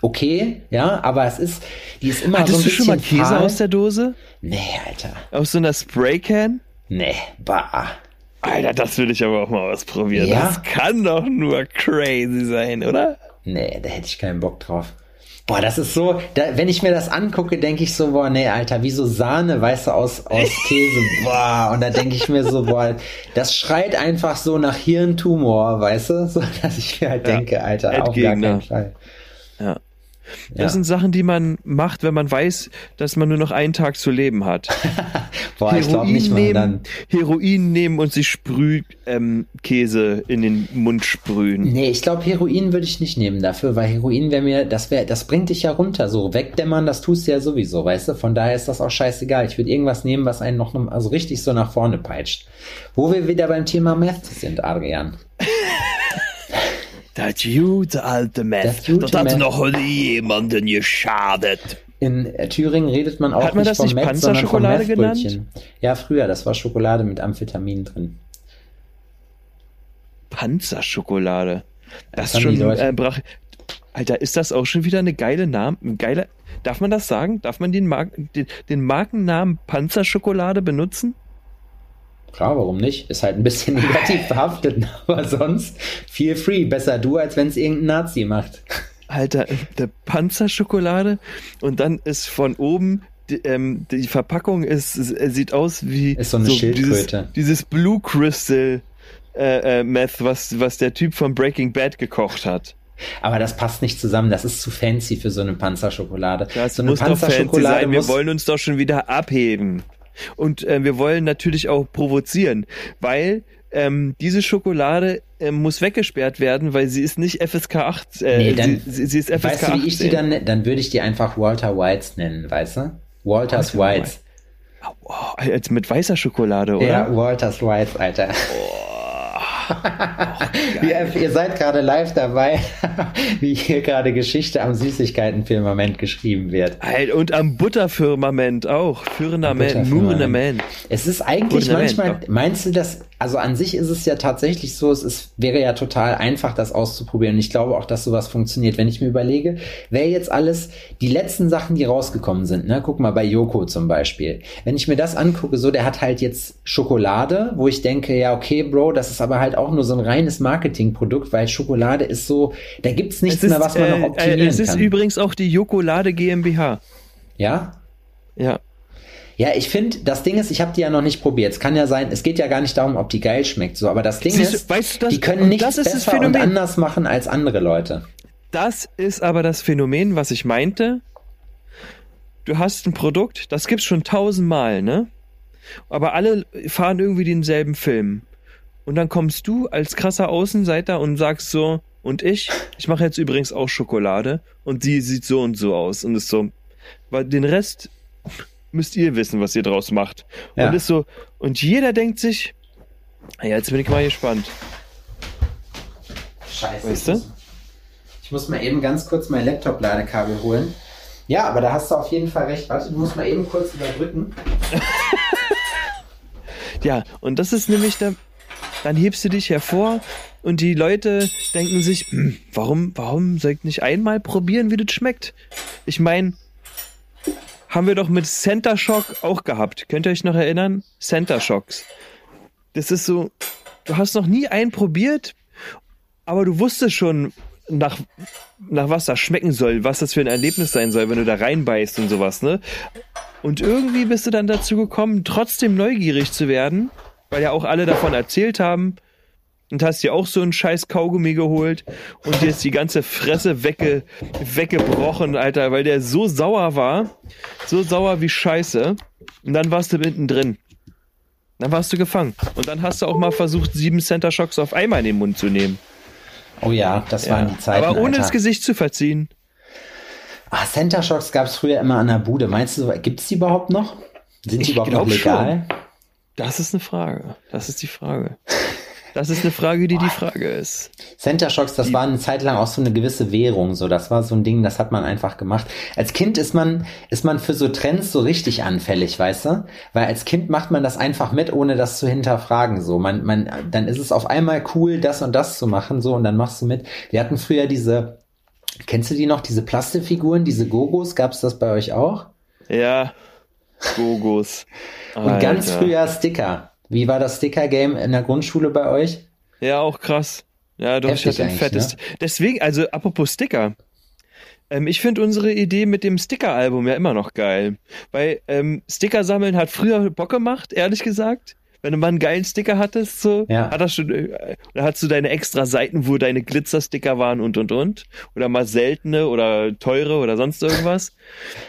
okay, ja, aber es ist, die ist immer Hattest so du ein schon mal Käse fahl. aus der Dose? Nee, Alter. Aus so einer Spraycan? Nee, bah. Alter, das will ich aber auch mal ausprobieren. Ja? Das kann doch nur crazy sein, oder? Nee, da hätte ich keinen Bock drauf. Boah, das ist so, da, wenn ich mir das angucke, denke ich so, boah, nee, Alter, wie so Sahne, weißt du, aus, aus Käse, boah, und da denke ich mir so, boah, das schreit einfach so nach Hirntumor, weißt du, so, dass ich mir halt Ja, denke, Alter, auf gar Endgegner. keinen Fall. Ja. Das Ja. sind Sachen, die man macht, wenn man weiß, dass man nur noch einen Tag zu leben hat. Boah, ich glaube nicht nehmen, dann. Heroin nehmen und sich Sprüh ähm, in den Mund sprühen. Nee, ich glaube, Heroin würde ich nicht nehmen dafür, weil Heroin wäre mir, das wäre, das bringt dich ja runter. So wegdämmern, das tust du ja sowieso, weißt du? Von daher ist das auch scheißegal. Ich würde irgendwas nehmen, was einen noch also richtig so nach vorne peitscht. Wo wir wieder beim Thema Meth sind, Adrian. Das gute alte Meth. Das hat noch nie jemanden geschadet. In Thüringen redet man auch Hat man nicht das vom nicht Meth, sondern vom Panzerschokolade Methbrötchen. Ja, früher, das war Schokolade mit Amphetamin drin. Panzerschokolade. Das, Das schon äh, brach. Alter, ist das auch schon wieder eine geile Name? Ein geiler. Darf man das sagen? Darf man den, Mark den, den Markennamen Panzerschokolade benutzen? Klar, warum nicht? Ist halt ein bisschen negativ behaftet, aber sonst feel free. Besser du, als wenn es irgendein Nazi macht. Alter, der Panzerschokolade und dann ist von oben die, ähm, die Verpackung ist, es sieht aus wie Ist so eine dieses, Schildkröte. dieses Blue Crystal äh, äh, Meth, was, was der Typ von Breaking Bad gekocht hat. Aber das passt nicht zusammen. Das ist zu fancy für so eine Panzerschokolade. Das so eine muss doch fancy sein. Wir wollen uns doch schon wieder abheben. Und äh, wir wollen natürlich auch provozieren, weil ähm, diese Schokolade äh, muss weggesperrt werden, weil sie ist nicht FSK 8. Äh, nee, dann, sie, sie ist FSK weißt du, wie ich die dann, dann würde ich die einfach Walter Whites nennen, weißt du? Walters Walter Whites. Oh, als mit weißer Schokolade, oder? Ja, Walters Whites, Alter. Oh. ihr, ihr seid gerade live dabei, wie hier gerade Geschichte am Süßigkeitenfirmament geschrieben wird. Und am Butterfirmament auch. Firmament, Murnament. Es ist eigentlich manchmal, meinst du das, also an sich ist es ja tatsächlich so, es ist, wäre ja total einfach, das auszuprobieren. Und ich glaube auch, dass sowas funktioniert. Wenn ich mir überlege, wer jetzt alles, die letzten Sachen, die rausgekommen sind, ne, guck mal bei Yoko zum Beispiel. Wenn ich mir das angucke, so, der hat halt jetzt Schokolade, wo ich denke, ja, okay, Bro, das ist aber halt auch nur so ein reines Marketingprodukt, weil Schokolade ist so, da gibt's nichts ist, mehr, was man noch äh, optimieren äh, es kann. Es ist übrigens auch die Jokolade GmbH. Ja? Ja. Ja, ich finde, das Ding ist, ich habe die ja noch nicht probiert. Es kann ja sein, es geht ja gar nicht darum, ob die geil schmeckt, so, aber das Ding Siehst, ist, weißt du, das, die können nichts besser und anders machen als andere Leute. Das ist aber das Phänomen, was ich meinte. Du hast ein Produkt, das gibt's schon tausendmal, ne? Aber alle fahren irgendwie denselben Film. Und dann kommst du als krasser Außenseiter und sagst so, und ich, ich mache jetzt übrigens auch Schokolade und die sieht so und so aus und ist so, weil den Rest müsst ihr wissen, was ihr draus macht. Ja. Und ist so, und jeder denkt sich, ja, jetzt bin ich mal gespannt. Scheiße. Weißt du? Ich muss mal eben ganz kurz mein Laptop-Ladekabel holen. Ja, aber da hast du auf jeden Fall recht. Warte, du musst mal eben kurz überbrücken. ja, und das ist nämlich der, dann hebst du dich hervor und die Leute denken sich, hm, warum, warum soll ich nicht einmal probieren, wie das schmeckt? Ich meine, haben wir doch mit Center Shock auch gehabt. Könnt ihr euch noch erinnern? Center Shocks. Das ist so, du hast noch nie einen probiert, aber du wusstest schon, nach, nach was das schmecken soll, was das für ein Erlebnis sein soll, wenn du da reinbeißt und sowas, ne? Und irgendwie bist du dann dazu gekommen, trotzdem neugierig zu werden weil ja auch alle davon erzählt haben. Und hast dir auch so einen scheiß Kaugummi geholt und dir ist die ganze Fresse wegge weggebrochen, Alter, weil der so sauer war. So sauer wie Scheiße. Und dann warst du mittendrin. Dann warst du gefangen. Und dann hast du auch mal versucht, sieben Center Shocks auf einmal in den Mund zu nehmen. Oh ja, das ja. waren die Zeiten. Aber ohne Alter. das Gesicht zu verziehen. Ah, Center Shocks gab es früher immer an der Bude. Meinst du, gibt es die überhaupt noch? Sind die überhaupt noch legal? Schon. Das ist eine Frage. Das ist die Frage. Das ist eine Frage, die die Frage ist. Center Shocks, das die, war eine Zeit lang auch so eine gewisse Währung, so. Das war so ein Ding, das hat man einfach gemacht. Als Kind ist man, ist man für so Trends so richtig anfällig, weißt du? Weil als Kind macht man das einfach mit, ohne das zu hinterfragen, so. Man, man, dann ist es auf einmal cool, das und das zu machen, so, und dann machst du mit. Wir hatten früher diese, kennst du die noch, diese Plastikfiguren, diese Gogos? Gab's das bei euch auch? Ja. Gogos. Und ganz früher Sticker. Wie war das Sticker-Game in der Grundschule bei euch? Ja, auch krass. Ja, doch, Heftig ich hatte ein fettes. Ne? Deswegen, also apropos Sticker. Ähm, ich finde unsere Idee mit dem Sticker-Album ja immer noch geil. Weil ähm, Sticker sammeln hat früher Bock gemacht, ehrlich gesagt. Wenn du mal einen geilen Sticker hattest, so, ja. hat das schon, äh, oder hast du deine extra Seiten, wo deine Glitzersticker waren und und und. Oder mal seltene oder teure oder sonst irgendwas.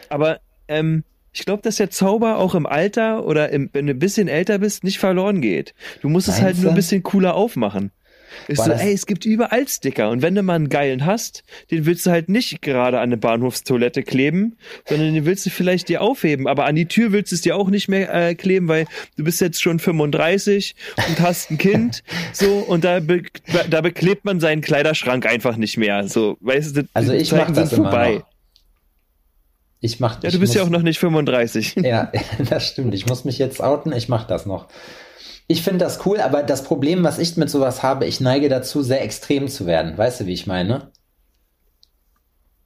Aber ähm, ich glaube, dass der Zauber auch im Alter oder im, wenn du ein bisschen älter bist, nicht verloren geht. Du musst Meinst es halt nur ein bisschen cooler aufmachen. Ist so, ey, es gibt überall Sticker und wenn du mal einen geilen hast, den willst du halt nicht gerade an eine Bahnhofstoilette kleben, sondern den willst du vielleicht dir aufheben, aber an die Tür willst du es dir auch nicht mehr äh, kleben, weil du bist jetzt schon 35 und hast ein Kind, so und da be da beklebt man seinen Kleiderschrank einfach nicht mehr, so, weißt du, also ich mach das vorbei. Immer noch. Ich mach Ja, du bist muss, ja auch noch nicht 35. Ja, das stimmt. Ich muss mich jetzt outen. Ich mach das noch. Ich finde das cool, aber das Problem, was ich mit sowas habe, ich neige dazu, sehr extrem zu werden. Weißt du, wie ich meine?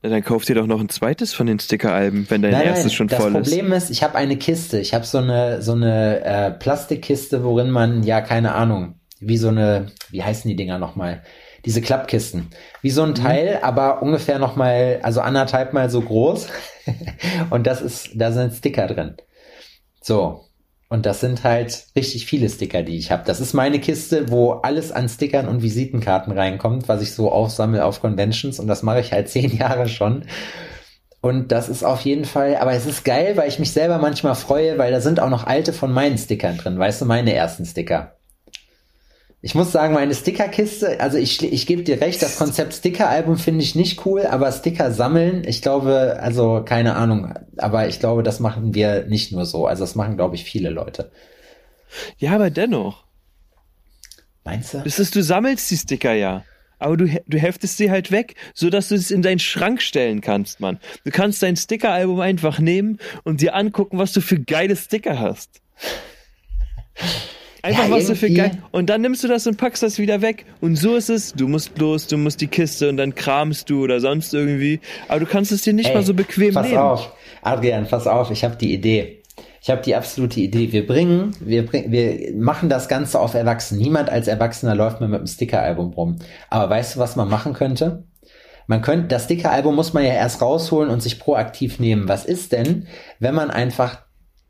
Ja, dann kauf dir doch noch ein zweites von den Sticker-Alben, wenn dein nein, erstes schon voll ist. Das Problem ist, ich habe eine Kiste. Ich habe so eine so eine äh, Plastikkiste, worin man ja keine Ahnung, wie so eine, wie heißen die Dinger nochmal? Diese Klappkisten. Wie so ein mhm. Teil, mhm. aber ungefähr nochmal, also anderthalb mal so groß. und das ist, da sind Sticker drin. So. Und das sind halt richtig viele Sticker, die ich habe. Das ist meine Kiste, wo alles an Stickern und Visitenkarten reinkommt, was ich so aufsammle auf Conventions. Und das mache ich halt zehn Jahre schon. Und das ist auf jeden Fall, aber es ist geil, weil ich mich selber manchmal freue, weil da sind auch noch alte von meinen Stickern drin, weißt du, meine ersten Sticker. Ich muss sagen, meine Stickerkiste, also ich, ich gebe dir recht, das Konzept Sticker-Album finde ich nicht cool, aber Sticker sammeln, ich glaube, also keine Ahnung, aber ich glaube, das machen wir nicht nur so. Also das machen, glaube ich, viele Leute. Ja, aber dennoch. Meinst du? Das ist, du sammelst die Sticker ja aber du, du heftest sie halt weg, so dass du es in deinen Schrank stellen kannst, Mann. Du kannst dein Sticker-Album einfach nehmen und dir angucken, was du für geile Sticker hast. Einfach ja, was du für geil. Und dann nimmst du das und packst das wieder weg. Und so ist es. Du musst los, du musst die Kiste und dann kramst du oder sonst irgendwie. Aber du kannst es dir nicht Ey, mal so bequem pass nehmen. Pass auf, Adrian, pass auf, ich habe die Idee. Ich habe die absolute Idee. Wir bringen, wir bringen, wir machen das Ganze auf Erwachsenen. Niemand als Erwachsener läuft mehr mit einem Sticker-Album rum. Aber weißt du, was man machen könnte? Man könnte, das Sticker-Album muss man ja erst rausholen und sich proaktiv nehmen. Was ist denn, wenn man einfach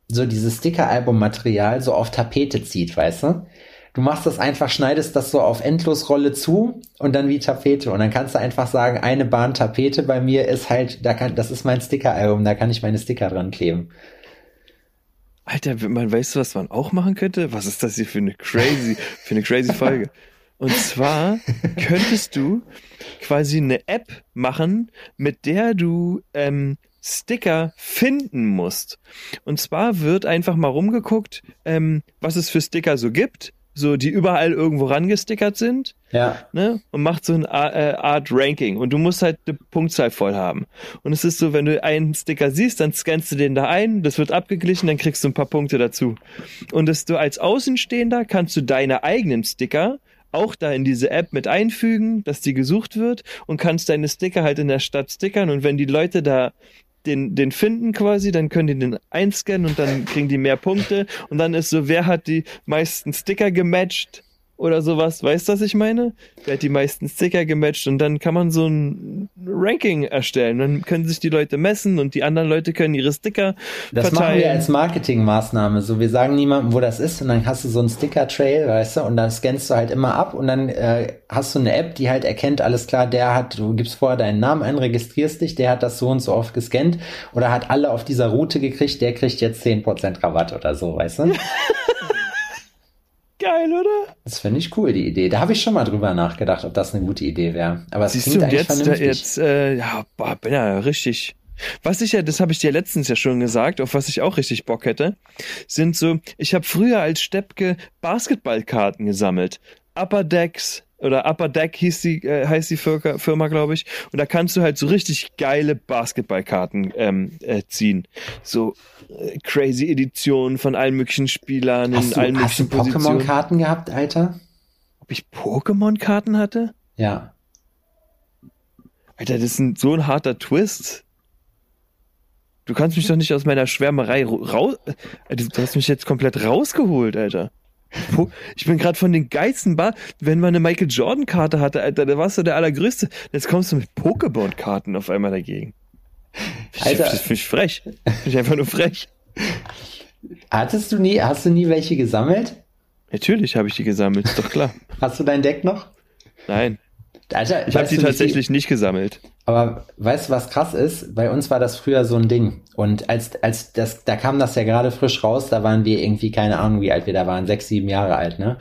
so dieses Sticker-Album-Material so auf Tapete zieht, weißt du? Du machst das einfach, schneidest das so auf Endlosrolle zu und dann wie Tapete. Und dann kannst du einfach sagen, eine Bahn Tapete bei mir ist halt, da kann, das ist mein Sticker-Album, da kann ich meine Sticker dran kleben. Alter, man weißt du, was man auch machen könnte? Was ist das hier für eine crazy, für eine crazy Folge? Und zwar könntest du quasi eine App machen, mit der du ähm, Sticker finden musst. Und zwar wird einfach mal rumgeguckt, ähm, was es für Sticker so gibt so die überall irgendwo rangestickert sind. Ja. Ne? Und macht so eine äh, Art Ranking. Und du musst halt eine Punktzahl voll haben. Und es ist so, wenn du einen Sticker siehst, dann scannst du den da ein, das wird abgeglichen, dann kriegst du ein paar Punkte dazu. Und dass du als Außenstehender kannst du deine eigenen Sticker auch da in diese App mit einfügen, dass die gesucht wird und kannst deine Sticker halt in der Stadt stickern und wenn die Leute da den, den finden quasi, dann können die den einscannen und dann kriegen die mehr Punkte. Und dann ist so, wer hat die meisten Sticker gematcht oder sowas. Weißt du, was ich meine? Wer hat die meisten Sticker gematcht und dann kann man so ein Ranking erstellen. Dann können sich die Leute messen und die anderen Leute können ihre Sticker das verteilen. machen wir als Marketingmaßnahme. So, wir sagen niemandem, wo das ist und dann hast du so einen Sticker-Trail, weißt du, und dann scannst du halt immer ab und dann äh, hast du eine App, die halt erkennt, alles klar, der hat, du gibst vorher deinen Namen ein, registrierst dich, der hat das so und so oft gescannt oder hat alle auf dieser Route gekriegt, der kriegt jetzt 10% Rabatt oder so, weißt du? Geil, oder? Das finde ich cool, die Idee. Da habe ich schon mal drüber nachgedacht, ob das eine gute Idee wäre. Aber es Siehst klingt du, eigentlich jetzt, vernünftig. jetzt, äh, ja, boah, bin ja richtig. Was ich ja, das habe ich dir letztens ja schon gesagt, auf was ich auch richtig Bock hätte, sind so, ich habe früher als Steppke Basketballkarten gesammelt. Upper Decks, oder Upper Deck hieß die, äh, heißt die Firma, Firma glaube ich. Und da kannst du halt so richtig geile Basketballkarten ähm, äh, ziehen. So äh, crazy Editionen von allen möglichen Spielern hast in allen du, hast möglichen du Positionen. Pokémon-Karten gehabt, Alter? Ob ich Pokémon-Karten hatte? Ja. Alter, das ist ein, so ein harter Twist. Du kannst mich doch nicht aus meiner Schwärmerei raus. Äh, du hast mich jetzt komplett rausgeholt, Alter. Ich bin gerade von den geilsten Bar. Wenn man eine Michael Jordan Karte hatte, Alter, da warst du der allergrößte. Jetzt kommst du mit Pokémon Karten auf einmal dagegen. Alter, das finde ich frech. Finde ich einfach nur frech. Hattest du nie, hast du nie welche gesammelt? Natürlich habe ich die gesammelt, ist doch klar. Hast du dein Deck noch? Nein. Alter, ich habe die tatsächlich nicht gesammelt. Aber weißt du, was krass ist? Bei uns war das früher so ein Ding. Und als, als das, da kam das ja gerade frisch raus, da waren wir irgendwie, keine Ahnung, wie alt wir da waren, sechs, sieben Jahre alt, ne?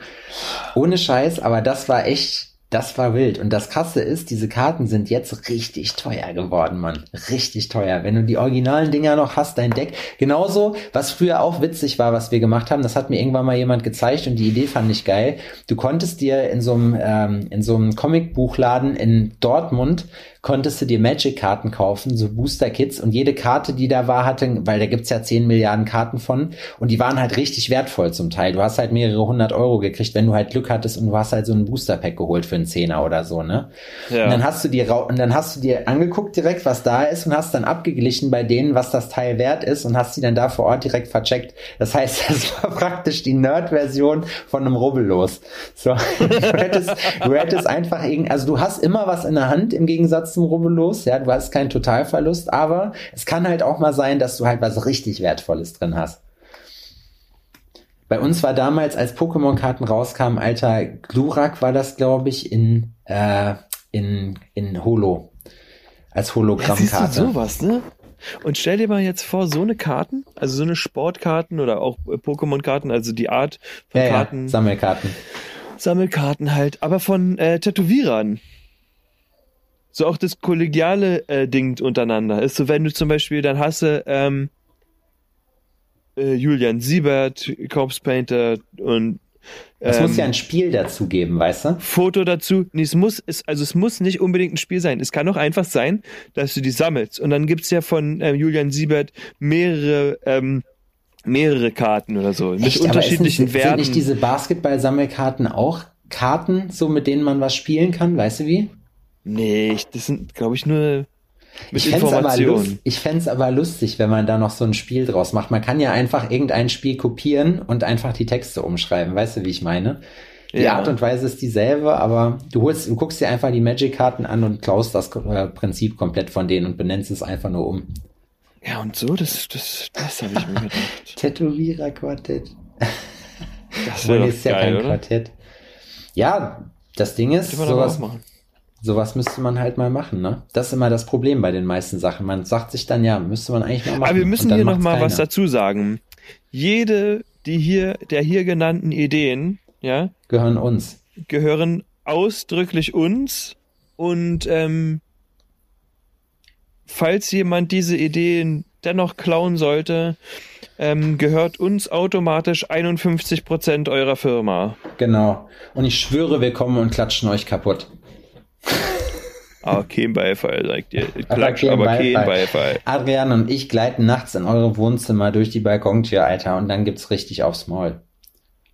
Ohne Scheiß, aber das war echt, das war wild. Und das Krasse ist, diese Karten sind jetzt richtig teuer geworden, Mann. Richtig teuer. Wenn du die originalen Dinger noch hast, dein Deck. Genauso, was früher auch witzig war, was wir gemacht haben, das hat mir irgendwann mal jemand gezeigt und die Idee fand ich geil. Du konntest dir in so einem, ähm, in so einem Comicbuchladen in Dortmund konntest du dir Magic-Karten kaufen, so Booster-Kits und jede Karte, die da war, hatte, weil da gibt's ja 10 Milliarden Karten von und die waren halt richtig wertvoll zum Teil. Du hast halt mehrere hundert Euro gekriegt, wenn du halt Glück hattest und du hast halt so ein Booster-Pack geholt für einen Zehner oder so, ne? Ja. Und dann hast du dir und dann hast du dir angeguckt direkt, was da ist und hast dann abgeglichen bei denen, was das Teil wert ist und hast sie dann da vor Ort direkt vercheckt. Das heißt, das war praktisch die Nerd-Version von einem Rubbellos. So, du hättest, du hättest einfach irgend, also du hast immer was in der Hand im Gegensatz zum Rubbellos, ja, du hast keinen Totalverlust, aber es kann halt auch mal sein, dass du halt was richtig Wertvolles drin hast. Bei uns war damals, als Pokémon-Karten rauskamen, alter Glurak war das, glaube ich, in, äh, in, in Holo. Als Ja, Hologrammkarte. sowas, ne? Und stell dir mal jetzt vor, so eine Karten, also so eine Sportkarten oder auch äh, Pokémon-Karten, also die Art von ja, ja, Karten, Sammelkarten. Sammelkarten halt, aber von äh, Tätowierern. So auch das kollegiale äh, Ding untereinander. Ist so, wenn du zum Beispiel, dann hast du ähm, äh, Julian Siebert, Corpse Painter und Es ähm, muss ja ein Spiel dazu geben, weißt du? Foto dazu. Nee, es muss, es, also es muss nicht unbedingt ein Spiel sein. Es kann auch einfach sein, dass du die sammelst. Und dann gibt's ja von ähm, Julian Siebert mehrere, ähm, mehrere Karten oder so. Mit Echt, aber unterschiedlichen ist nicht, Werten. Sind nicht diese Basketball-Sammelkarten auch Karten, so mit denen man was spielen kann? Weißt du wie? Nee, ich, das sind, glaube ich, nur mit ich Informationen. ich fänd's aber lustig, wenn man da noch so ein Spiel draus macht. Man kann ja einfach irgendein Spiel kopieren und einfach die Texte umschreiben. Weißt du, wie ich meine? Die Ja. Art und Weise ist dieselbe, aber du holst, du guckst dir einfach die Magic-Karten an und klaust das äh, Prinzip komplett von denen und benennst es einfach nur um. Ja, und so, das, das, das habe ich mir gedacht. Tätowierer-Quartett. Das wäre ja geil, kein oder? Quartett. Ja, das Ding ist, sowas, machen. Sowas müsste man halt mal machen, ne? Das ist immer das Problem bei den meisten Sachen. Man sagt sich dann, ja, müsste man eigentlich mal machen. Aber wir müssen hier noch macht's mal was dazu sagen. Jede, die hier, der hier genannten Ideen, ja, Gehören uns. gehören ausdrücklich uns und ähm, falls jemand diese Ideen dennoch klauen sollte, ähm, gehört uns automatisch 51% eurer Firma. Genau. Und ich schwöre, wir kommen und klatschen euch kaputt. Ah, kein Beifall, sagt ihr. Klatsch, aber kein Beifall. Beifall. Adrian und ich gleiten nachts in eure Wohnzimmer durch die Balkontür, Alter, und dann gibt's richtig aufs Maul.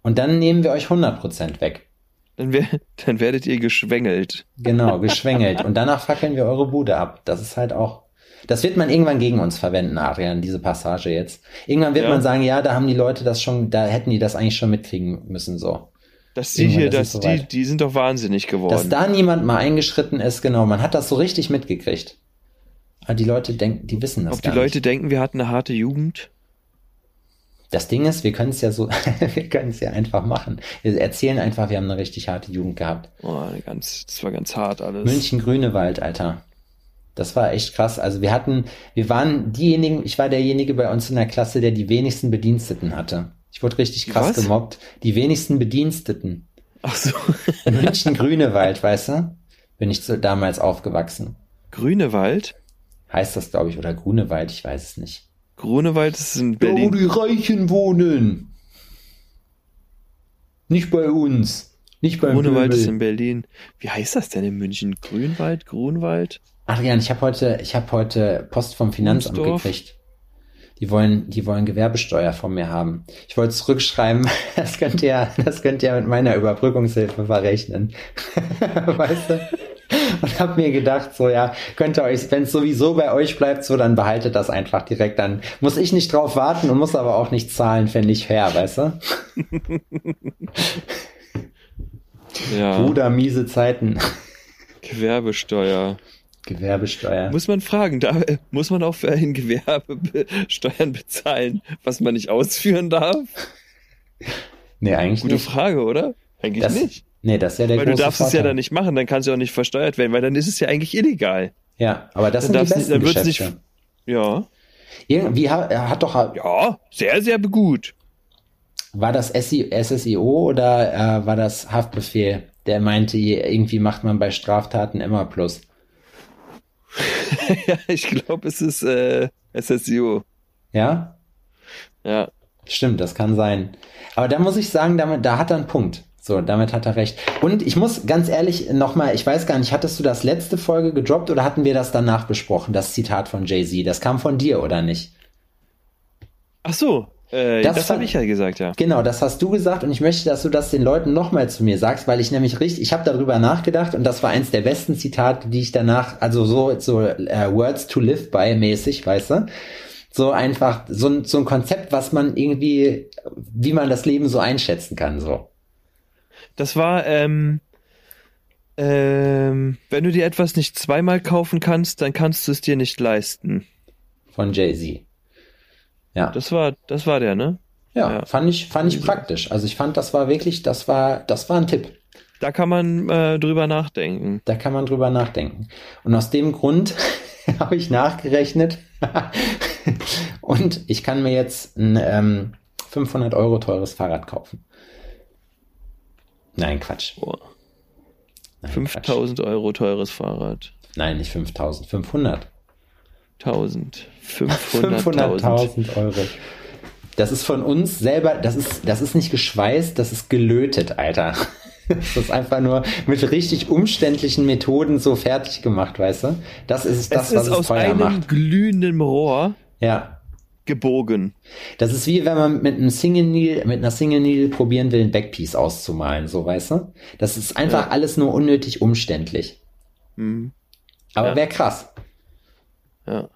Und dann nehmen wir euch 100% weg. Dann, wer, dann werdet ihr geschwängelt. Genau, geschwängelt. und danach fackeln wir eure Bude ab. Das ist halt auch. Das wird man irgendwann gegen uns verwenden, Adrian, diese Passage jetzt. Irgendwann wird Ja. man sagen, ja, da haben die Leute das schon, da hätten die das eigentlich schon mitkriegen müssen, so. Dass die Irgendwann hier, dass es die, die sind doch wahnsinnig Dass geworden. da niemand mal eingeschritten ist, genau, man hat das so richtig mitgekriegt. Aber die Leute denken, die wissen das Ob die Leute nicht. denken, wir hatten eine harte Jugend? Das Ding ist, wir können es ja so, wir können es ja einfach machen. Wir erzählen einfach, wir haben eine richtig harte Jugend gehabt. Oh, ganz, das war ganz hart alles. München Grünewald, Alter. Das war echt krass. Also wir hatten, wir waren diejenigen, ich war derjenige bei uns in der Klasse, der die wenigsten Bediensteten hatte. Ich wurde richtig krass Was? gemobbt. Die wenigsten Bediensteten. Ach so. In München Grünewald, weißt du? Bin ich so damals aufgewachsen. Grünewald? Heißt das, glaube ich, oder Grunewald, ich weiß es nicht. Grunewald ist in Da, wo Berlin. die Reichen wohnen. Nicht bei uns. Nicht bei Grunewald ist Pöbel. in Berlin. Wie heißt das denn in München? Grünwald? Grunwald? Adrian, ich habe heute, ich habe heute Post vom Finanzamt Wunsdorf. gekriegt. Die wollen, die wollen Gewerbesteuer von mir haben. Ich wollte zurückschreiben, das könnt ihr, das könnt ihr mit meiner Überbrückungshilfe verrechnen. weißt du? Und hab mir gedacht, so ja, könnt ihr euch, wenn es sowieso bei euch bleibt, so dann behaltet das einfach direkt. Dann muss ich nicht drauf warten und muss aber auch nicht zahlen, fände ich fair, weißt du? Ja. Bruder, miese Zeiten. Gewerbesteuer. Gewerbesteuer. Muss man fragen, da, äh, muss man auch für ein Gewerbe be- Steuern bezahlen, was man nicht ausführen darf? nee, eigentlich Gute nicht. Frage, oder? Eigentlich Das, nicht. nee, das ist ja der Weil du darfst es ja Vorteil. dann nicht machen, dann kannst du auch nicht versteuert werden, weil dann ist es ja eigentlich illegal. Ja, aber das Dann sind die besten dann wird's Geschäfte. nicht- Ja. Irgendwie hat, er hat doch, Ja, sehr, sehr gut. war das SI, SSIO oder äh, war das Haftbefehl, der meinte, irgendwie macht man bei Straftaten immer Plus. ja, ich glaube, es ist äh, SSIO. Ja? Ja. Stimmt, das kann sein. Aber da muss ich sagen, damit, da hat er einen Punkt. So, damit hat er recht. Und ich muss ganz ehrlich nochmal, ich weiß gar nicht, hattest du das letzte Folge gedroppt oder hatten wir das danach besprochen, das Zitat von Jay-Z? Das kam von dir, oder nicht? Ach so, äh, Das das, habe ich ja gesagt, ja. Genau, das hast du gesagt und ich möchte, dass du das den Leuten nochmal zu mir sagst, weil ich nämlich richtig, ich habe darüber nachgedacht und das war eins der besten Zitate, die ich danach, also so so äh, Words to live by mäßig, weißt du? So einfach so ein so ein Konzept, was man irgendwie, wie man das Leben so einschätzen kann, so. Das war, ähm, ähm, wenn du dir etwas nicht zweimal kaufen kannst, dann kannst du es dir nicht leisten. Von Jay Z. Ja, Das war, das war der, ne? Ja, Ja. fand ich, fand ich praktisch. Also ich fand, das war wirklich, das war, das war ein Tipp. Da kann man äh, drüber nachdenken. Da kann man drüber nachdenken. Und aus dem Grund habe ich nachgerechnet und ich kann mir jetzt ein ähm, 500 Euro teures Fahrrad kaufen. Nein, Quatsch. Boah. Nein, 5000 Euro teures Fahrrad. Quatsch. Nein, nicht 5000, 500. 1000. 500.000. 500.000 Euro. Das ist von uns selber, das ist, das ist nicht geschweißt, das ist gelötet, Alter. Das ist einfach nur mit richtig umständlichen Methoden so fertig gemacht, weißt du? Das ist das, es was ist es aus teuer einem macht. glühenden Rohr Ja. gebogen. Das ist wie wenn man mit einem Single Needle, mit einer Single Needle probieren will, ein Backpiece auszumalen, so weißt du? Das ist einfach Ja. alles nur unnötig umständlich. Hm. Aber Ja. wäre krass. Ja.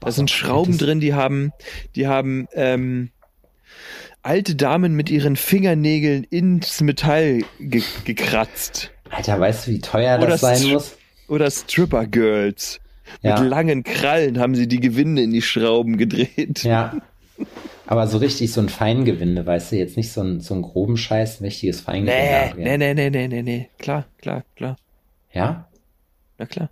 Da sind Schrauben drin, die haben, die haben ähm, alte Damen mit ihren Fingernägeln ins Metall ge gekratzt. Alter, weißt du, wie teuer Oder das sein Str- muss? Oder Stripper Girls. Ja. Mit langen Krallen haben sie die Gewinde in die Schrauben gedreht. Ja. Aber so richtig so ein Feingewinde, weißt du, jetzt nicht so ein, so ein groben Scheiß, ein richtiges Feingewinde. Nee, nee, nee, nee, nee, nee, nee. Klar, klar, klar. Ja? Na klar.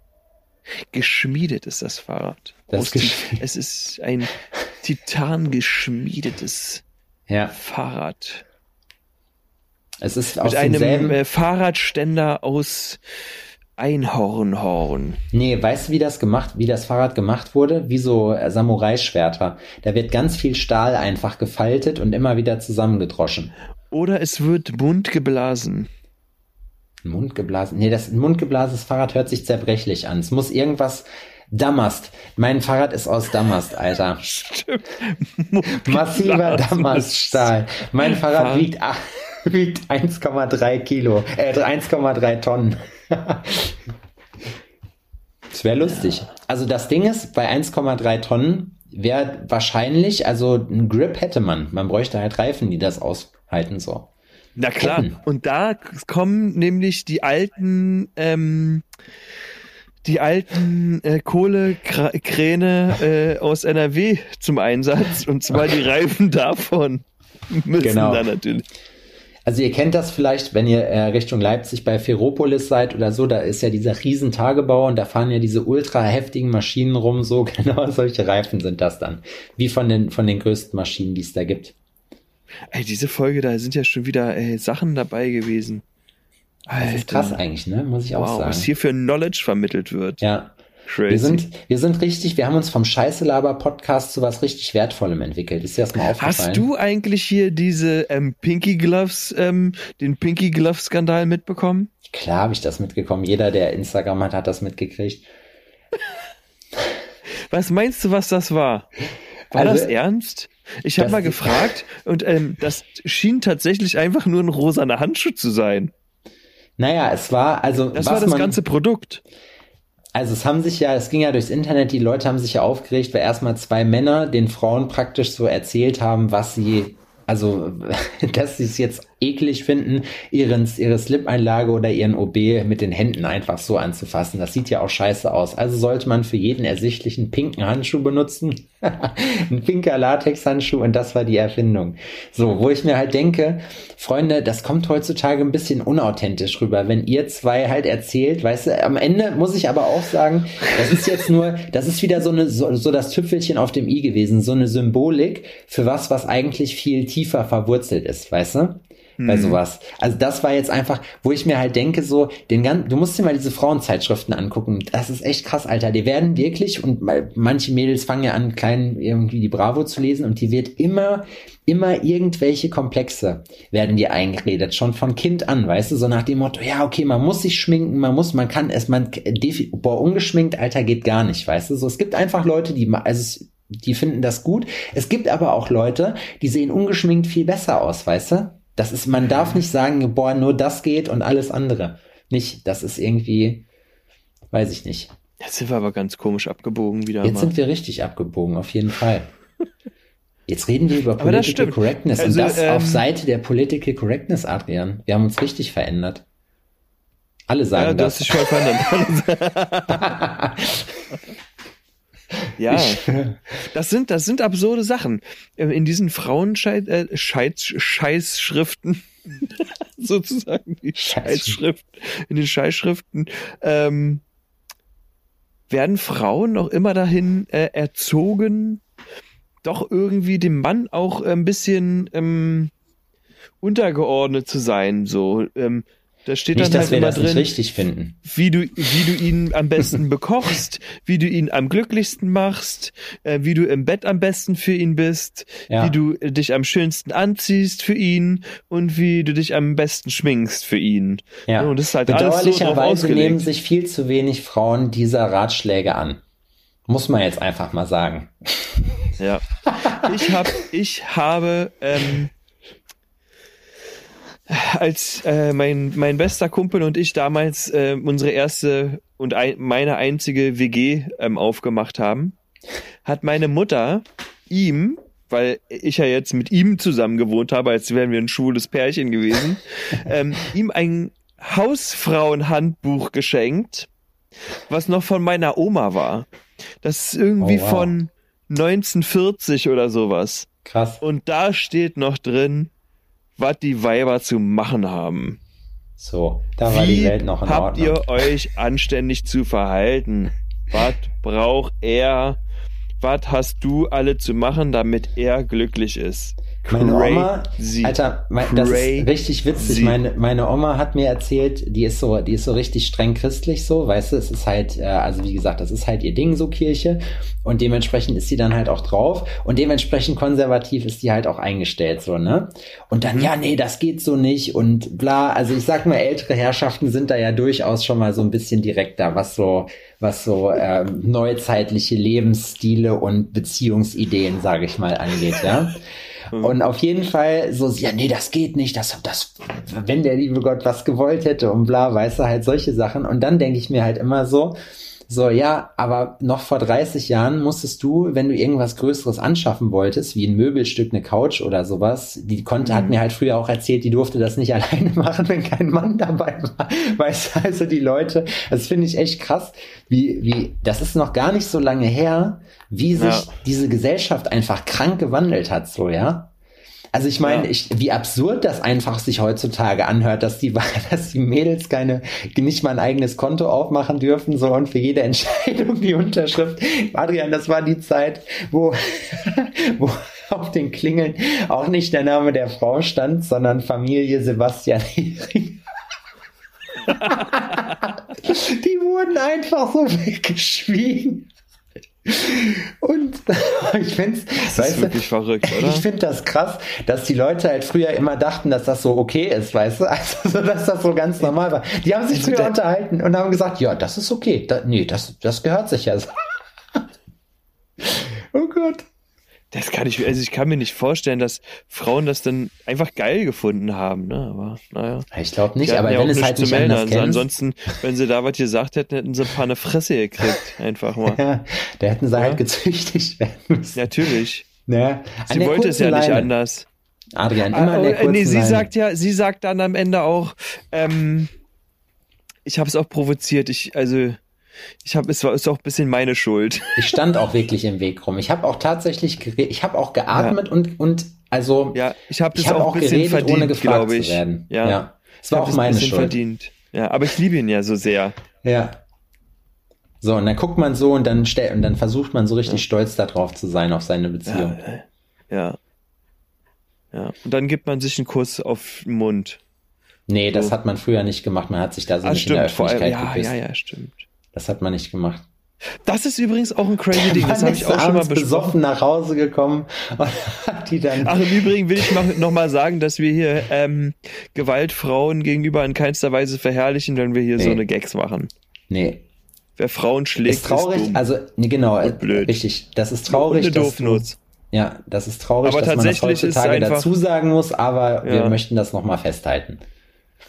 Geschmiedet ist das Fahrrad. Das Aus gesch- Ti- es ist ein titangeschmiedetes Ja. Fahrrad. Es ist aus Mit einem demselben. äh, Fahrradständer aus Einhornhorn. nee, weißt du, wie das gemacht, wie das Fahrrad gemacht wurde? Wie so äh, Samurai-Schwerter. Da wird ganz viel Stahl einfach gefaltet und immer wieder zusammengedroschen. Oder es wird bunt geblasen. Mundgeblasen. Nee, das mundgeblasenes Fahrrad hört sich zerbrechlich an. Es muss irgendwas. Damast. Mein Fahrrad ist aus Damast, Alter. Stimmt. Massiver Damaststahl. Mein Fahrrad Fahrrad. wiegt, wiegt 1,3 Kilo, äh, 1,3 Tonnen. Das wäre lustig. Also das Ding ist, bei 1,3 Tonnen wäre wahrscheinlich, also ein Grip hätte man. Man bräuchte halt Reifen, die das aushalten so. Na klar. Und da kommen nämlich die alten, ähm, die alten äh, Kohlekräne äh, aus NRW zum Einsatz. Und zwar die Reifen davon müssen Genau. da natürlich. Also ihr kennt das vielleicht, wenn ihr äh, Richtung Leipzig bei Ferropolis seid oder so, da ist ja dieser riesen Tagebau und da fahren ja diese ultra heftigen Maschinen rum, so genau solche Reifen sind das dann. Wie von den, von den größten Maschinen, die es da gibt. Ey, diese Folge, da sind ja schon wieder ey, Sachen dabei gewesen. Alter. Das ist krass eigentlich, ne? Muss ich auch Wow, sagen. was hier für Knowledge vermittelt wird. Ja. Crazy. Wir sind, wir sind richtig, wir haben uns vom Scheißelaber-Podcast zu was richtig Wertvollem entwickelt. Ist dir das mal aufgefallen? Hast du eigentlich hier diese ähm, Pinky Gloves, ähm, den Pinky Glove Skandal mitbekommen? Klar habe ich das mitgekommen. Jeder, der Instagram hat, hat das mitgekriegt. Was meinst du, was das war? War Also, das ernst? Ich habe mal gefragt und ähm, das schien tatsächlich einfach nur ein rosaner Handschuh zu sein. Naja, es war, also, Das war das man, ganze Produkt. Also es haben sich ja, es ging ja durchs Internet, die Leute haben sich ja aufgeregt, weil erstmal zwei Männer den Frauen praktisch so erzählt haben, was sie, also dass sie es jetzt eklig finden, ihren, ihre Slip-Einlage oder ihren OB mit den Händen einfach so anzufassen. Das sieht ja auch scheiße aus. Also sollte man für jeden ersichtlichen pinken Handschuh benutzen. Ein pinker Latex-Handschuh und das war die Erfindung. So, wo ich mir halt denke, Freunde, das kommt heutzutage ein bisschen unauthentisch rüber, wenn ihr zwei halt erzählt, weißt du, am Ende muss ich aber auch sagen, das ist jetzt nur, das ist wieder so eine, so, so das Tüpfelchen auf dem i gewesen, so eine Symbolik für was, was eigentlich viel tiefer verwurzelt ist, weißt du? Bei sowas. Also das war jetzt einfach, wo ich mir halt denke, so, den ganzen, du musst dir mal diese Frauenzeitschriften angucken. Das ist echt krass, Alter. Die werden wirklich, und manche Mädels fangen ja an, klein irgendwie die Bravo zu lesen und die wird immer, immer irgendwelche Komplexe werden dir eingeredet, schon von Kind an, weißt du, so nach dem Motto, ja, okay, man muss sich schminken, man muss, man kann es, man, boah, ungeschminkt, Alter, geht gar nicht, weißt du, so, es gibt einfach Leute, die, also es, die finden das gut. Es gibt aber auch Leute, die sehen ungeschminkt viel besser aus, weißt du? Das ist, man darf nicht sagen, boah, nur das geht und alles andere. Nicht, das ist irgendwie, weiß ich nicht. Jetzt sind wir aber ganz komisch abgebogen wieder Jetzt mal. sind wir richtig abgebogen, auf jeden Fall. Jetzt reden wir über das Political. Correctness Also, und das ähm, auf Seite der Political Correctness, Adrian. Wir haben uns richtig verändert. Alle ja, sagen du hast das. dich voll verändert. Ja, das sind, das sind absurde Sachen. Ähm, In diesen Frauen-Scheißschriften, sozusagen, die Scheißschriften, in den Scheißschriften, ähm, werden Frauen noch immer dahin äh, erzogen, doch irgendwie dem Mann auch ein bisschen ähm, untergeordnet zu sein. So, ähm, da steht Nicht, dann dass halt wir immer das nicht drin, richtig finden. wie du, wie du ihn am besten bekochst, wie du ihn am glücklichsten machst, äh, wie du im Bett am besten für ihn bist, Ja. wie du äh, dich am schönsten anziehst für ihn und wie du dich am besten schminkst für ihn. Ja. und das ist halt alles so Bedauerlicherweise nehmen sich viel zu wenig Frauen dieser Ratschläge an. Muss man jetzt einfach mal sagen. Ja. Ich hab, ich habe ähm, als äh, mein mein bester Kumpel und ich damals äh, unsere erste und ein, meine einzige WG ähm, aufgemacht haben, hat meine Mutter ihm, weil ich ja jetzt mit ihm zusammen gewohnt habe, als wären wir ein schwules Pärchen gewesen, ähm, ihm ein Hausfrauenhandbuch geschenkt, was noch von meiner Oma war. Das ist irgendwie Oh, wow. von 1940 oder sowas. Krass. Und da steht noch drin, was die Weiber zu machen haben. So, da war die Wie Welt noch in habt Ordnung. ihr euch anständig zu verhalten? Was braucht er? Was hast du alle zu machen, damit er glücklich ist? Meine Oma. Alter, mein, das ist richtig witzig. Meine, meine Oma hat mir erzählt, die ist so, die ist so richtig streng christlich so, weißt du, es ist halt, äh, also wie gesagt, das ist halt ihr Ding so Kirche und dementsprechend ist sie dann halt auch drauf und dementsprechend konservativ ist die halt auch eingestellt so, ne? Und dann, ja, nee, das geht so nicht und bla, also ich sag mal, ältere Herrschaften sind da ja durchaus schon mal so ein bisschen direkter, was so, was so ähm, neuzeitliche Lebensstile und Beziehungsideen, sage ich mal, angeht, ja. Und auf jeden Fall so, ja, nee, das geht nicht, das, das, wenn der liebe Gott was gewollt hätte und bla, weißt du, halt solche Sachen. Und dann denke ich mir halt immer so, so, ja, aber noch vor 30 Jahren musstest du, wenn du irgendwas Größeres anschaffen wolltest, wie ein Möbelstück, eine Couch oder sowas, die konnte, hat mir halt früher auch erzählt, die durfte das nicht alleine machen, wenn kein Mann dabei war. Weißt du, also die Leute, das finde ich echt krass, wie, wie, das ist noch gar nicht so lange her, wie sich Ja. diese Gesellschaft einfach krank gewandelt hat, so, ja. Also ich meine, Ja. ich, wie absurd das einfach sich heutzutage anhört, dass die, dass die Mädels keine, nicht mal ein eigenes Konto aufmachen dürfen, so und für jede Entscheidung die Unterschrift. Adrian, das war die Zeit, wo, wo auf den Klingeln auch nicht der Name der Frau stand, sondern Familie Sebastian Hering. die wurden einfach so weggeschwiegen. Und ich finde Das ist wirklich verrückt, oder? ich finde das krass, dass die Leute halt früher immer dachten, dass das so okay ist, weißt du? Also, so, dass das so ganz normal war. Die haben sich Also früher unterhalten und haben gesagt, ja, das ist okay. Da, nee, das, das gehört sich ja so. oh Gott. Das kann ich, also ich kann mir nicht vorstellen, dass Frauen das dann einfach geil gefunden haben, ne? Aber naja. Ich glaube nicht, aber ja wenn es halt zu nicht melden. anders Also ansonsten, wenn sie da was gesagt hätten, hätten sie ein paar eine Fresse gekriegt. Einfach mal. ja, da hätten sie Ja. halt gezüchtigt werden müssen. Natürlich. Ne? An Sie wollte es ja nicht Leine. anders. Adrian, immer an Ah, der oh, kurzen nee, sie Leine. sagt ja, sie sagt dann am Ende auch, ähm, ich habe es auch provoziert. Ich, also, ich habe, es war ist auch ein bisschen meine Schuld. Ich stand auch wirklich im Weg rum. Ich habe auch tatsächlich, ich habe auch geatmet und und also Ja, ich habe das habe auch auch ein bisschen geredet, ohne verdient, gefragt glaube ich. zu werden. Ja, ja. Es war auch das ein meine Schuld. verdient. Ja, aber ich liebe ihn ja so sehr. Ja. So, und dann guckt man so und dann stellt und dann versucht man so richtig stolz darauf zu sein, auf seine Beziehung. Ja. Ja. Und dann gibt man sich einen Kuss auf den Mund. Nee, das So. hat man früher nicht gemacht. Man hat sich da so ah, nicht in der stimmt. Vor allem, Öffentlichkeit ja, geküsst. ja, ja, stimmt. Das hat man nicht gemacht. Das ist übrigens auch ein crazy Ding. Das habe ich ist auch schon mal besprochen. besoffen nach Hause gekommen und hat die dann. Ach, im Übrigen will ich noch, noch mal sagen, dass wir hier ähm, Gewalt Frauen gegenüber in keinster Weise verherrlichen, wenn wir hier Nee. so eine Gags machen. nee, Wer Frauen schlägt, ist traurig. dumm. also, nee, genau, äh, blöd. richtig. Das ist Und traurig. eine dass du, Doofnuss. ja, das ist traurig, Aber dass man das ist heutzutage dazu sagen muss, aber wir Ja. möchten das nochmal festhalten.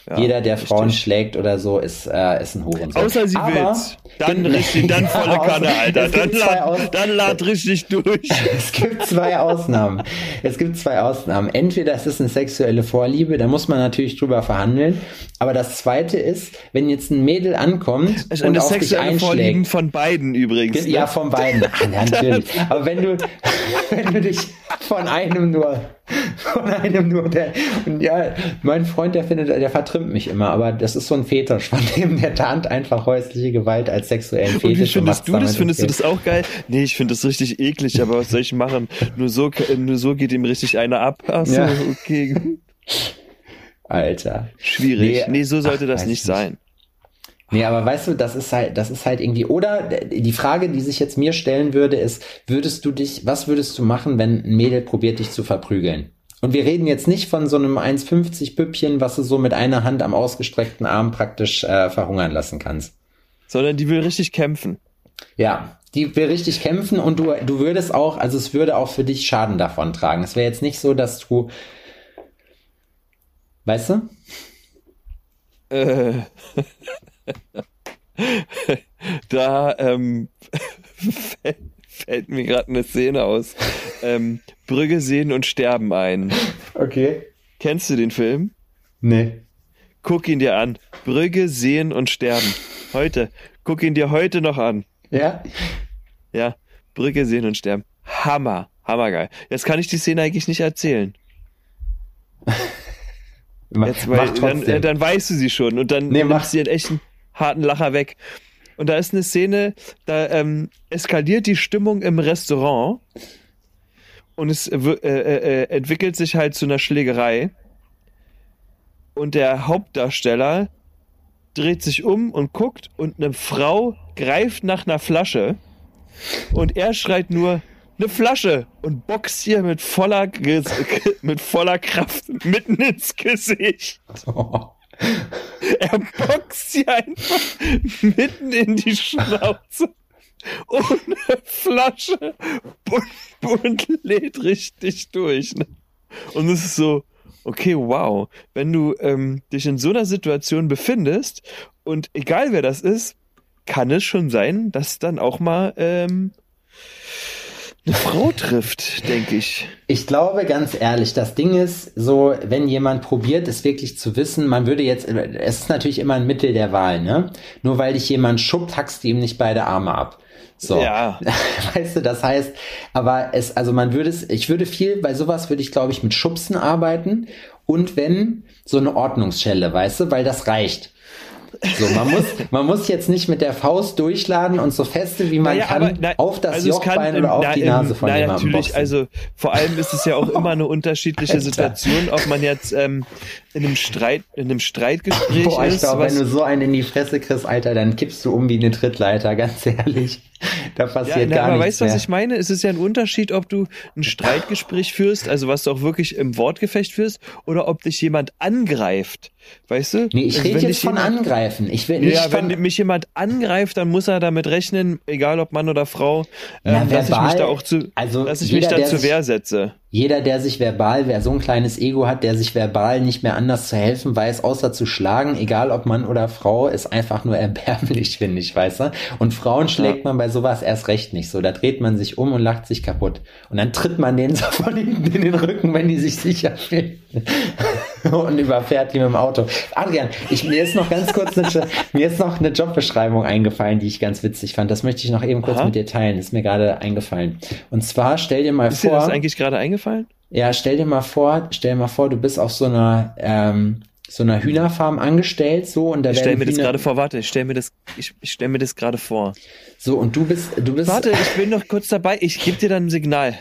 Ja, Jeder, der Frauen richtig. schlägt oder so, ist, äh, ist ein Hurensohn. Außer sie Aber- will's. Dann richtig, dann volle Ja, Kanne, Alter. Dann lad, dann lad richtig durch. Es gibt zwei Ausnahmen. Es gibt zwei Ausnahmen. Entweder es ist eine sexuelle Vorliebe, da muss man natürlich drüber verhandeln. Aber das zweite ist, wenn jetzt ein Mädel ankommt Es ist und eine auf dich sexuelle Vorlieben einschlägt. von beiden übrigens. Ne? Ja, von beiden. Ah, natürlich. Aber wenn du, wenn du dich von einem nur, von einem nur, der, und ja, mein Freund, der findet, der vertrimmt mich immer, aber das ist so ein Fetisch von dem, der tarnt einfach häusliche Gewalt als sexuellen Fetisch. Und wie findest du das? Findest du das auch geil? Nee, ich finde das richtig eklig, aber was soll ich machen? Nur so, nur so geht ihm richtig einer ab. Ach so, Ja. okay. Alter. Schwierig. Nee, Nee, so sollte ach, das nicht nicht. sein. Nee, aber weißt du, das ist halt, das ist halt irgendwie, oder die Frage, die sich jetzt mir stellen würde, ist, würdest du dich, was würdest du machen, wenn ein Mädel probiert, dich zu verprügeln? Und wir reden jetzt nicht von so einem 1,50 Püppchen, was du so mit einer Hand am ausgestreckten Arm praktisch äh, verhungern lassen kannst. Sondern die will richtig kämpfen. Ja, die will richtig kämpfen und du, du würdest auch, also es würde auch für dich Schaden davon tragen. Es wäre jetzt nicht so, dass du, weißt du? Äh, da ähm, fällt, fällt mir gerade eine Szene aus. Ähm, Brügge sehen und sterben ein. Okay. Kennst du den Film? Nee. Guck ihn dir an. Brügge sehen und sterben. Heute. Guck ihn dir heute noch an. Ja? Ja. Brügge sehen und sterben. Hammer. Hammergeil. Jetzt kann ich die Szene eigentlich nicht erzählen. Jetzt, weil, dann, trotzdem. äh, dann weißt du sie schon und dann Nee, mach. nimmst du dir einen echten harten Lacher weg. Und da ist eine Szene, da ähm, eskaliert die Stimmung im Restaurant und es äh, äh, äh, entwickelt sich halt zu einer Schlägerei. Und der Hauptdarsteller dreht sich um und guckt und eine Frau greift nach einer Flasche und er schreit nur eine Flasche und boxt ihr mit voller mit voller Kraft mitten ins Gesicht. Er boxt sie einfach mitten in die Schnauze ohne Flasche und, und lädt richtig durch. Ne? Und es ist so, okay, wow, wenn du ähm, dich in so einer Situation befindest und egal wer das ist, kann es schon sein, dass dann auch mal ähm, eine Frau trifft, denke ich. Ich glaube ganz ehrlich, das Ding ist so, wenn jemand probiert, es wirklich zu wissen, man würde jetzt, es ist natürlich immer ein Mittel der Wahl, ne? Nur weil dich jemand schubbt, hackst du ihm nicht beide Arme ab. So. Ja. Weißt du, das heißt, aber es, also man würde es, ich würde viel, bei sowas würde ich, glaube ich, mit Schubsen arbeiten und wenn, so eine Ordnungsschelle, weißt du, weil das reicht. So, man muss, man muss jetzt nicht mit der Faust durchladen und so feste wie man Naja, kann aber, na, auf das also kann Jochbein im- oder auf na, die Nase von na, jemandem natürlich, boxen. also vor allem ist es ja auch immer eine unterschiedliche. Situation, ob man jetzt ähm, in einem Streit, in einem Streitgespräch Boah, ich ist. glaube, was, wenn du so einen in die Fresse kriegst, Alter, dann kippst du um wie eine Trittleiter, ganz ehrlich. Da ja, passiert na, gar aber nichts weißt du, was ich meine? Es ist ja ein Unterschied, ob du ein Streitgespräch führst, also was du auch wirklich im Wortgefecht führst, oder ob dich jemand angreift. Weißt du? Nee, ich Also rede jetzt von jemand- Angreifen. Ich will nicht Ja, von... wenn mich jemand angreift, dann muss er damit rechnen, egal ob Mann oder Frau, Na, ähm, dass ich mich verbal, da auch zu, also dass ich jeder, mich da zur Wehr setze. Jeder, der sich verbal, wer so ein kleines Ego hat, der sich verbal nicht mehr anders zu helfen weiß, außer zu schlagen, egal ob Mann oder Frau, ist einfach nur erbärmlich, finde ich, weißt du? Und Frauen schlägt man bei sowas erst recht nicht so. Da dreht man sich um und lacht sich kaputt. Und dann tritt man denen so von hinten in den Rücken, wenn die sich sicher fühlen. und überfährt die mit dem Auto. Adrian, ich, mir ist noch ganz kurz eine, mir ist noch eine Jobbeschreibung eingefallen, die ich ganz witzig fand. Das möchte ich noch eben kurz Aha. mit dir teilen. Ist mir gerade eingefallen. Und zwar stell dir mal Ist dir vor. das eigentlich gerade eingefallen? Ja, stell dir mal vor, stell dir mal vor, du bist auf so einer ähm, so einer Hühnerfarm angestellt, so und da Ich stelle werden mir das Hühner- gerade vor, warte, ich stelle mir das, ich, ich stelle mir das gerade vor. so und du bist du bist Warte, ich bin noch kurz dabei, ich gebe dir dann ein Signal.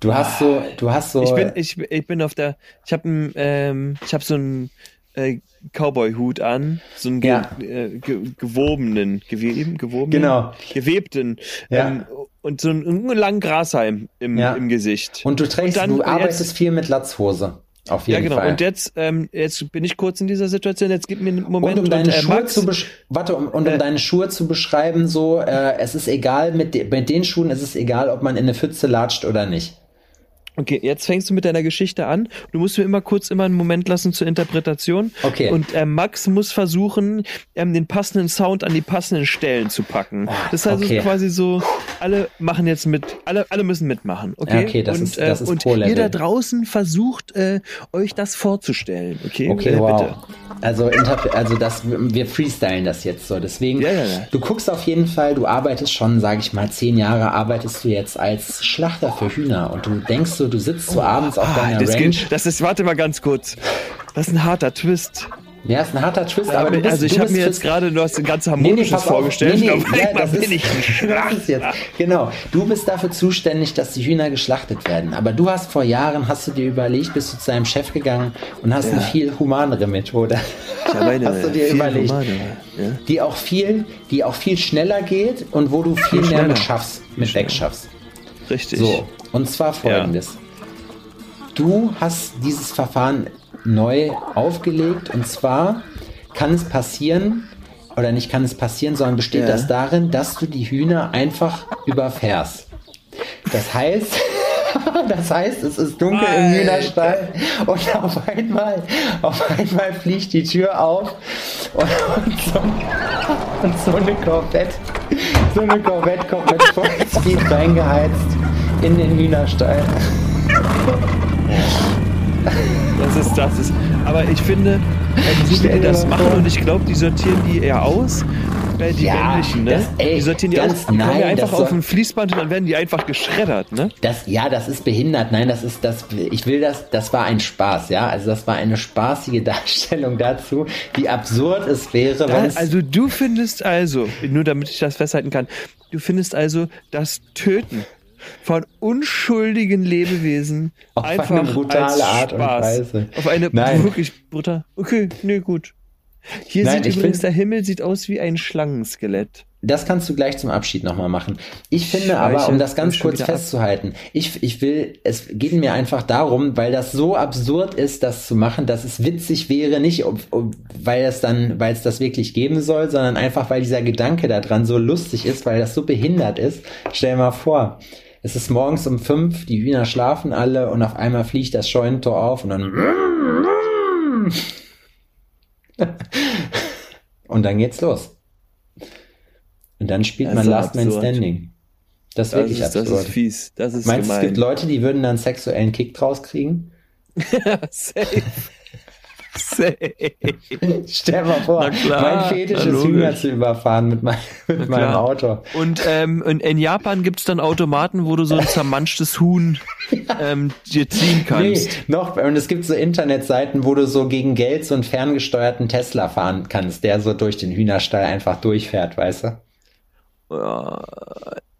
du hast so du hast so Ich bin, ich, ich bin auf der, ich habe ähm, ich habe so einen äh, Cowboy-Hut an, so einen ge, Ja. äh, ge, gewobenen, geweben, gewobenen, Genau. gewebten Ja. ähm, und so einen, langen Grashalm im, Ja. im Gesicht. und du trägst und dann- du und arbeitest jetzt- viel mit Latzhose auf jeden ja, genau. Fall. Und jetzt, ähm, jetzt bin ich kurz in dieser Situation. Jetzt gib mir einen Moment. und um deine äh, Schuhe Max, zu warte um, und um Äh. deine Schuhe zu beschreiben so äh, es ist egal mit de mit den Schuhen ist es egal ob man in eine Pfütze latscht oder nicht Okay, jetzt fängst du mit deiner Geschichte an. Du musst mir immer kurz immer einen Moment lassen zur Interpretation. Okay. Und äh, Max muss versuchen, ähm, den passenden Sound an die passenden Stellen zu packen. Das heißt okay. also quasi so, alle machen jetzt mit, alle, alle müssen mitmachen. Okay, Okay, das und, ist- das ist äh, Und Pro-Level. ihr da draußen versucht, äh, euch das vorzustellen. Okay, Okay, äh, wow. bitte. Also, also das, wir freestylen das jetzt so. Deswegen, Ja, ja, ja. du guckst auf jeden Fall, du arbeitest schon, sage ich mal, zehn Jahre arbeitest du jetzt als Schlachter für Hühner und du denkst so, du sitzt so abends auf Ah, deiner das, Range. geht, das ist, warte mal ganz kurz. Das ist ein harter Twist. Ja, ist ein harter Twist, aber du bist, also ich habe mir jetzt gerade, du hast ein ganz Nee, nee, harmonisches auf. vorgestellt. Nee, nee, ja, das bin ist, das ist jetzt. Genau. Du bist dafür zuständig, dass die Hühner geschlachtet werden. Aber du hast vor Jahren, hast du dir überlegt, bist du zu deinem Chef gegangen und hast eine viel humanere Methode. Ich habe eine hast du dir viel überlegt. humanere, ja. Die auch viel, die auch viel schneller geht und wo du viel mehr schneller. mit schaffst, mit wegschaffst. Richtig. So. Und zwar folgendes. Du hast dieses Verfahren neu aufgelegt und zwar kann es passieren, oder nicht kann es passieren, sondern besteht Ja. das darin, dass du die Hühner einfach überfährst. Das heißt, das heißt, es ist dunkel im Alter. Hühnerstall und auf einmal, auf einmal fliegt die Tür auf und, und, so, und so eine Corvette, so eine Corvette kommt mit Vollspeed reingeheizt in den Hühnerstall. Das ist, das ist. Aber ich finde, äh, so wie Stell die das machen, vor. und ich glaube, die sortieren die eher aus. Äh, die Ja, männlichen, ne? das- ey, die sortieren die ganz- aus. Die nein, ja einfach das auf ein Fließband und dann werden die einfach geschreddert, ne? Das, ja, das ist behindert. Nein, das ist das. Ich will das. Das war ein Spaß, ja. Also das war eine spaßige Darstellung dazu, wie absurd es wäre, Da, also du findest also, nur damit ich das festhalten kann, du findest also das Töten von unschuldigen Lebewesen Auf eine einfach brutale als Art und. Weise. Auf eine Nein. wirklich brutal. Okay, nee, gut. Hier Nein, sieht ich übrigens find- der Himmel sieht aus wie ein Schlangenskelett. Das kannst du gleich zum Abschied nochmal machen. Ich finde Scheiße, aber, um das ganz kurz ab. festzuhalten, ich, ich will, es geht mir einfach darum, weil das so absurd ist, das zu machen, dass es witzig wäre, nicht ob, ob, weil es dann, weil es das wirklich geben soll, sondern einfach, weil dieser Gedanke daran so lustig ist, weil das so behindert ist. Stell dir mal vor, es ist morgens um fünf, die Hühner schlafen alle und auf einmal fliegt das Scheunentor auf und dann und dann geht's los. Und dann spielt Das man Last Man absurd. Standing. Das ist Das wirklich ist, das absurd. ist fies. Das ist Meinst du, es gibt. Leute, die würden dann sexuellen Kick draus kriegen? Safe. Stell mal vor, klar, mein Fetisch na ist logisch. Hühner zu überfahren mit, mein, mit meinem. Auto. Und ähm, in, in Japan gibt's dann Automaten, wo du so ein zermanschtes Huhn ähm, dir ziehen kannst. Nee, noch, und es gibt so Internetseiten, wo du so gegen Geld so einen ferngesteuerten Tesla fahren kannst, der so durch den Hühnerstall einfach durchfährt, weißt du? Ja,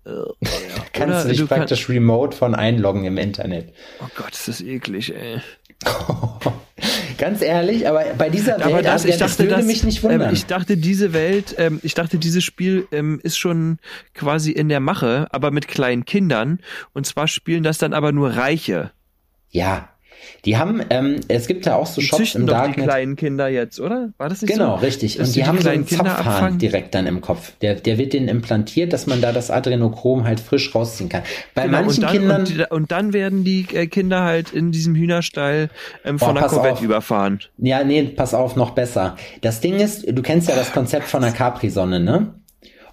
äh. Kannst Oder du dich du kann- praktisch remote von einloggen im Internet. Oh Gott, ist das eklig, ey. Ganz ehrlich, aber bei dieser Welt, Aber das, ich dachte, würde das, mich nicht wundern. Ähm, ich dachte, diese Welt, ähm, ich dachte, dieses Spiel ähm, ist schon quasi in der Mache, aber mit kleinen Kindern. Und zwar spielen das dann aber nur Reiche. ja, die haben, ähm, es gibt ja auch so Die Shops im doch die Darknet. kleinen Kinder jetzt, oder? War das nicht Genau, so? richtig. Dass Und sie die haben so einen Kinder Zapfhahn abfangen? direkt dann im Kopf. Der, der wird denen implantiert, dass man da das Adrenochrom halt frisch rausziehen kann. Bei Genau, manchen und, dann, Kindern, und, die- und dann werden die äh, Kinder halt in diesem Hühnerstall ähm, von einer pass Corvette auf. überfahren. ja, nee, pass auf, noch besser. Das Ding ist, du kennst ja das Konzept von der Capri-Sonne, ne?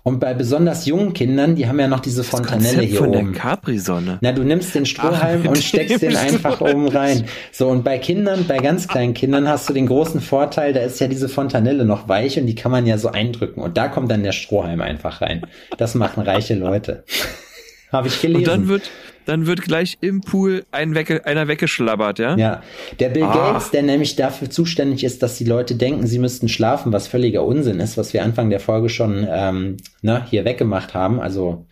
Und bei besonders jungen Kindern, die haben ja noch diese Fontanelle hier von oben. der Capri-Sonne. Na, du nimmst den Strohhalm Ach, und steckst den einfach oben rein. So, und bei Kindern, bei ganz kleinen Kindern hast du den großen Vorteil, da ist ja diese Fontanelle noch weich und die kann man ja so eindrücken. Und da kommt dann der Strohhalm einfach rein. Das machen reiche Leute. Habe ich gelesen. Und dann wird, dann wird gleich im Pool ein wegge einer weggeschlabbert, ja? ja, der Bill Ah. Gates, der nämlich dafür zuständig ist, dass die Leute denken, sie müssten schlafen, was völliger Unsinn ist, was wir Anfang der Folge schon ähm, ne, hier weggemacht haben, also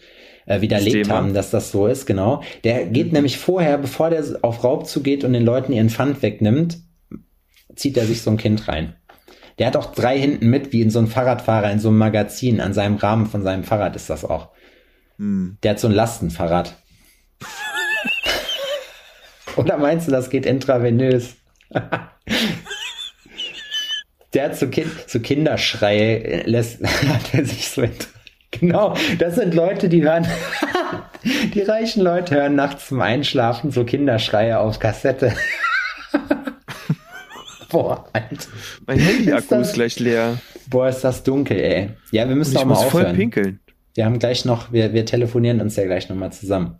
äh, widerlegt Thema. haben, dass das so ist, genau. Der geht nämlich vorher, bevor der auf Raubzug geht und den Leuten ihren Pfand wegnimmt, zieht er sich so ein Kind rein. Der hat auch drei hinten mit, wie in so einem Fahrradfahrer in so einem Magazin. An seinem Rahmen von seinem Fahrrad ist das auch. Hm. Der hat so ein Lastenfahrrad. Oder meinst du, das geht intravenös? Der hat so, kind, so Kinderschreie, lässt, hat er sich so, genau, das sind Leute, die hören, Die reichen Leute hören nachts zum Einschlafen so Kinderschreie auf Kassette. Boah, Alter. Mein Handy-Akku Ist ist gleich leer. Boah, ist das dunkel, ey. Ja, wir müssen Ich auch mal muss voll aufhören. pinkeln. Wir haben gleich noch, wir, wir telefonieren uns ja gleich nochmal zusammen.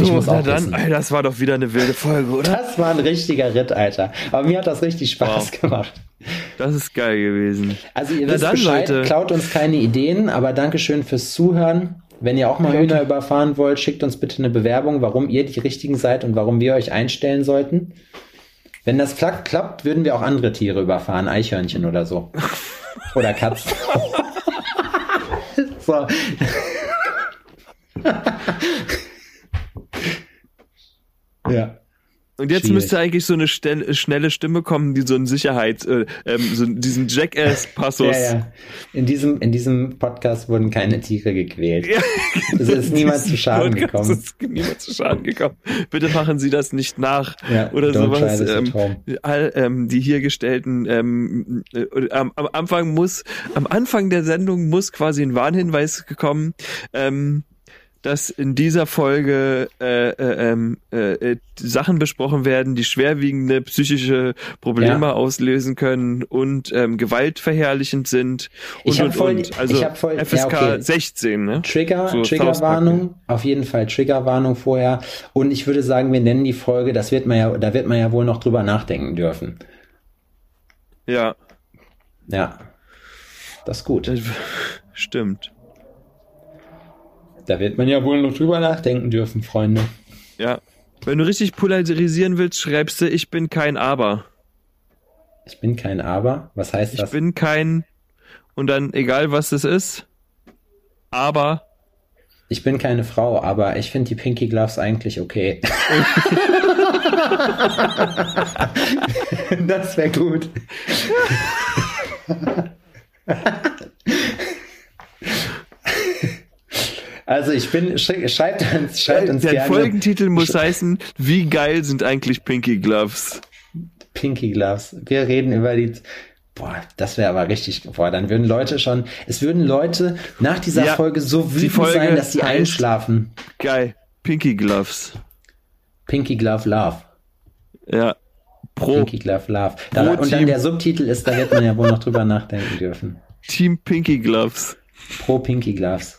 So, Ich muss na dann, ey, das war doch wieder eine wilde Folge, oder? Das war ein richtiger Ritt, Alter. Aber mir hat das richtig Spaß Wow. gemacht. Das ist geil gewesen. Also ihr Na wisst dann, Bescheid, Leute. klaut uns keine Ideen, aber Dankeschön fürs Zuhören. Wenn ihr auch mal Hühner überfahren wollt, schickt uns bitte eine Bewerbung, warum ihr die Richtigen seid und warum wir euch einstellen sollten. Wenn das klappt, klappt, würden wir auch andere Tiere überfahren, Eichhörnchen oder so. Oder Katzen. so. ja. Und jetzt Schwierig. müsste eigentlich so eine stell- schnelle Stimme kommen, die so einen Sicherheit, äh, ähm, so diesen Jackass-Passus. Ja, ja. In diesem, in diesem Podcast wurden keine Tiere gequält. Ja, Es ist niemand zu Schaden Podcast gekommen. ist niemand zu Schaden gekommen. Bitte machen Sie das nicht nach Ja, oder sowas. Ähm, all, ähm, die hier gestellten ähm, äh, am, am Anfang muss am Anfang der Sendung muss quasi ein Warnhinweis gekommen, ähm, dass in dieser Folge äh, äh, ähm, äh, äh, Sachen besprochen werden, die schwerwiegende psychische Probleme Ja. auslösen können und ähm, gewaltverherrlichend sind und Ich hab und voll und. Also voll- ja, FSK okay. 16, ne? Trigger, So Triggerwarnung, auf jeden Fall Triggerwarnung vorher. Und ich würde sagen, wir nennen die Folge, das wird man ja, da wird man ja wohl noch drüber nachdenken dürfen. Ja, Ja. Das ist gut. stimmt. Da wird man ja wohl noch drüber nachdenken dürfen, Freunde. Ja. Wenn du richtig polarisieren willst, schreibst du, ich bin kein Aber. Ich bin kein Aber. Was heißt Ich das? bin kein, und dann egal was es ist, aber, Ich bin keine Frau, aber ich finde die Pinky Gloves eigentlich okay. das wäre gut. Also ich bin, sch- schreibt uns, schreibt uns der gerne Folgentitel muss heißen, wie geil sind eigentlich Pinky Gloves? Pinky Gloves. Wir reden über die. Boah, das wäre aber richtig. Boah, dann würden Leute schon. Es würden Leute nach dieser Ja, Folge so wütend sein, dass sie einschlafen. Geil. Pinky Gloves. Pinky Glove Love. Ja. Pro Pinky Glove Love. Da, und dann Team. der Subtitel ist, da wird man ja wohl noch drüber nachdenken dürfen. Team Pinky Gloves. Pro Pinky Gloves.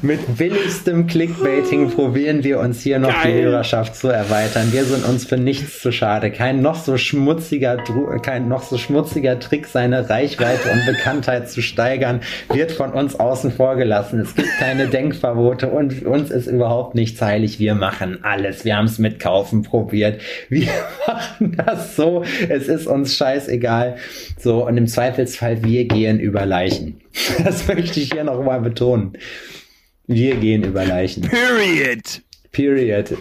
Mit billigstem Clickbaiting probieren wir uns hier noch die Geil. Hörerschaft zu erweitern. Wir sind uns für nichts zu schade. Kein noch so schmutziger, kein noch so schmutziger Trick, seine Reichweite und Bekanntheit zu steigern, wird von uns außen vor gelassen. Es gibt keine Denkverbote und uns ist überhaupt nichts heilig. Wir machen alles. Wir haben es mit Kaufen probiert. Wir machen das so. Es ist uns scheißegal. So, und im Zweifelsfall, wir gehen über Leichen. Das möchte ich hier noch mal betonen. Wir gehen über Leichen. Period. Period.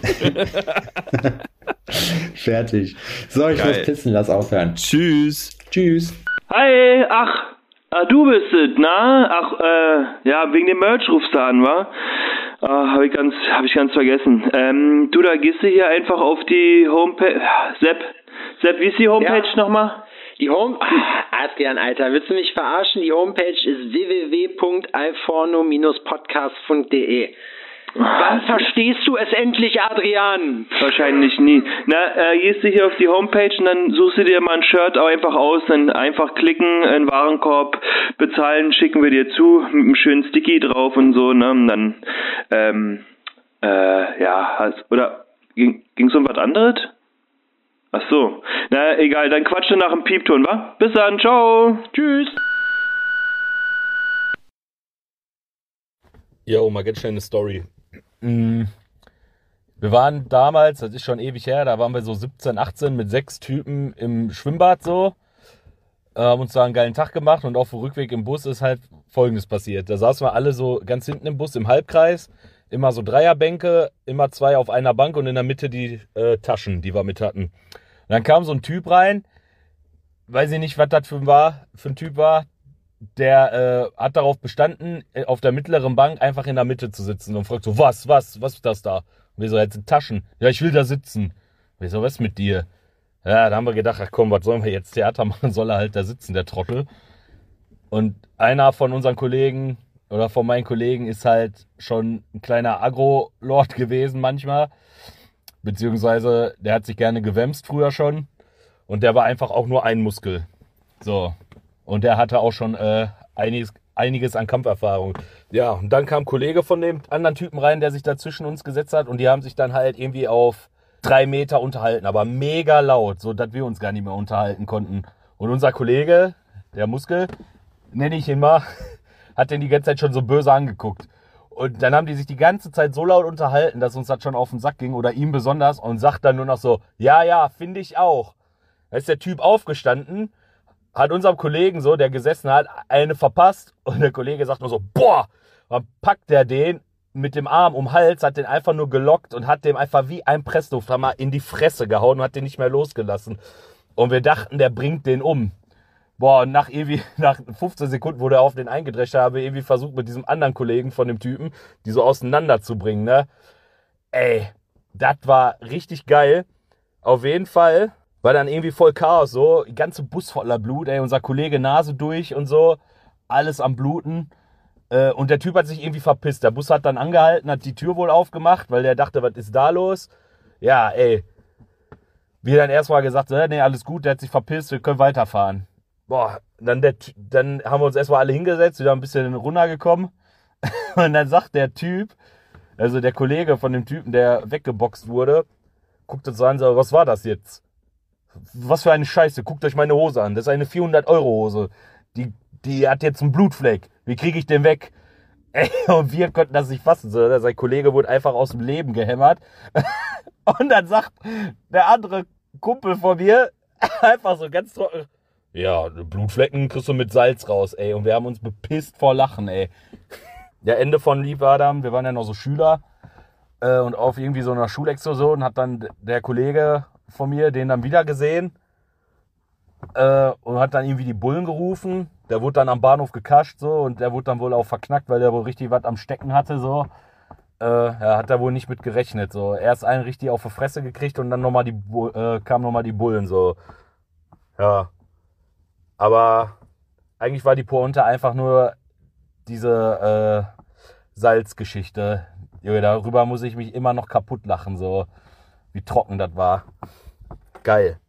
Fertig. So, ich Geil. muss pissen, lass aufhören. Tschüss. Tschüss. Hi, ach, ah, du bist es, na? Ach, äh, ja, wegen dem Merch rufst du an, wa? Ah, hab ich ganz, hab ich ganz vergessen. Ähm, du, da gehst du hier einfach auf die Homepage, Sepp, Sepp, wie ist die Homepage Ja. nochmal? Die Home Adrian, Alter, willst du mich verarschen? Die Homepage ist www.alforno-podcast.de. Wann verstehst du es endlich, Adrian? Wahrscheinlich nie. Na, äh, gehst du hier auf die Homepage und dann suchst du dir mal ein Shirt auch einfach aus, dann einfach klicken, in Warenkorb bezahlen, schicken wir dir zu, mit einem schönen Sticky drauf und so, ne? Und dann, ähm, äh, ja, hast, oder ging ging's um was anderes? Ach so. Na, egal, dann quatsch nach dem Piepton, wa? Bis dann, ciao. Tschüss. Jo, mal ganz schnell eine Story. Mm. Wir waren damals, das ist schon ewig her, da waren wir so 17, 18 mit sechs Typen im Schwimmbad so. Äh, Haben uns da einen geilen Tag gemacht und auf dem Rückweg im Bus ist halt folgendes passiert. Da saßen wir alle so ganz hinten im Bus im Halbkreis, immer so Dreierbänke, immer zwei auf einer Bank und in der Mitte die äh, Taschen, die wir mit hatten. Und dann kam so ein Typ rein, weiß ich nicht, was das für ein, war, für ein Typ war, der äh, hat darauf bestanden, äh, auf der mittleren Bank einfach in der Mitte zu sitzen und fragt so, was, was, was ist das da? Und wir so, jetzt sind Taschen. Ja, ich will da sitzen. Und wir so, was mit dir? Ja, da haben wir gedacht, ach komm, was sollen wir jetzt Theater machen? Soll er halt da sitzen, der Trottel. Und einer von unseren Kollegen oder von meinen Kollegen ist halt schon ein kleiner Agro-Lord gewesen manchmal. Beziehungsweise der hat sich gerne gewämst früher schon. Und der war einfach auch nur ein Muskel. So. Und der hatte auch schon äh, einiges, einiges an Kampferfahrung. Ja, und dann kam ein Kollege von dem anderen Typen rein, der sich da zwischen uns gesetzt hat. Und die haben sich dann halt irgendwie auf drei Meter unterhalten, aber mega laut, so dass wir uns gar nicht mehr unterhalten konnten. Und unser Kollege, der Muskel, nenne ich ihn mal, hat den die ganze Zeit schon so böse angeguckt. Und dann haben die sich die ganze Zeit so laut unterhalten, dass uns das schon auf den Sack ging oder ihm besonders und sagt dann nur noch so, ja, ja, finde ich auch. Da ist der Typ aufgestanden, hat unserem Kollegen so, der gesessen hat, eine verpasst und der Kollege sagt nur so, boah, dann packt der den mit dem Arm um den Hals, hat den einfach nur gelockt und hat dem einfach wie ein Presslufthammer in die Fresse gehauen und hat den nicht mehr losgelassen. Und wir dachten, der bringt den um. Boah, und nach irgendwie, nach 15 Sekunden, wo der auf den eingedrescht habe, irgendwie versucht mit diesem anderen Kollegen von dem Typen, die so auseinanderzubringen, ne? Ey, das war richtig geil. Auf jeden Fall war dann irgendwie voll Chaos, so, die ganze Bus voller Blut, ey, unser Kollege Nase durch und so, alles am Bluten. Äh, und der Typ hat sich irgendwie verpisst. Der Bus hat dann angehalten, hat die Tür wohl aufgemacht, weil der dachte, was ist da los? Ja, ey. Wir dann erstmal gesagt, nee, alles gut, der hat sich verpisst, wir können weiterfahren. Boah, dann, der, dann haben wir uns erstmal alle hingesetzt, wieder ein bisschen runtergekommen. Und dann sagt der Typ, also der Kollege von dem Typen, der weggeboxt wurde, guckt uns an, so, was war das jetzt? Was für eine Scheiße, guckt euch meine Hose an. Das ist eine 400-Euro-Hose. Die, die hat jetzt einen Blutfleck. Wie kriege ich den weg? Ey, und wir konnten das nicht fassen. So, sein Kollege wurde einfach aus dem Leben gehämmert. Und dann sagt der andere Kumpel von mir einfach so ganz trocken, ja, Blutflecken kriegst du mit Salz raus, ey. Und wir haben uns bepisst vor Lachen, ey. Der Ende von Lieb Adam, wir waren ja noch so Schüler äh, und auf irgendwie so einer Schulexkursion hat dann der Kollege von mir den dann wieder gesehen äh, und hat dann irgendwie die Bullen gerufen. Der wurde dann am Bahnhof gekascht so und der wurde dann wohl auch verknackt, weil der wohl richtig was am Stecken hatte so. Äh, ja, hat er wohl nicht mit gerechnet so. Erst einen richtig auf die Fresse gekriegt und dann nochmal die äh, kamen nochmal die Bullen so. Ja. Aber eigentlich war die Pointe einfach nur diese äh, Salzgeschichte. Junge, darüber muss ich mich immer noch kaputt lachen, so wie trocken das war. Geil.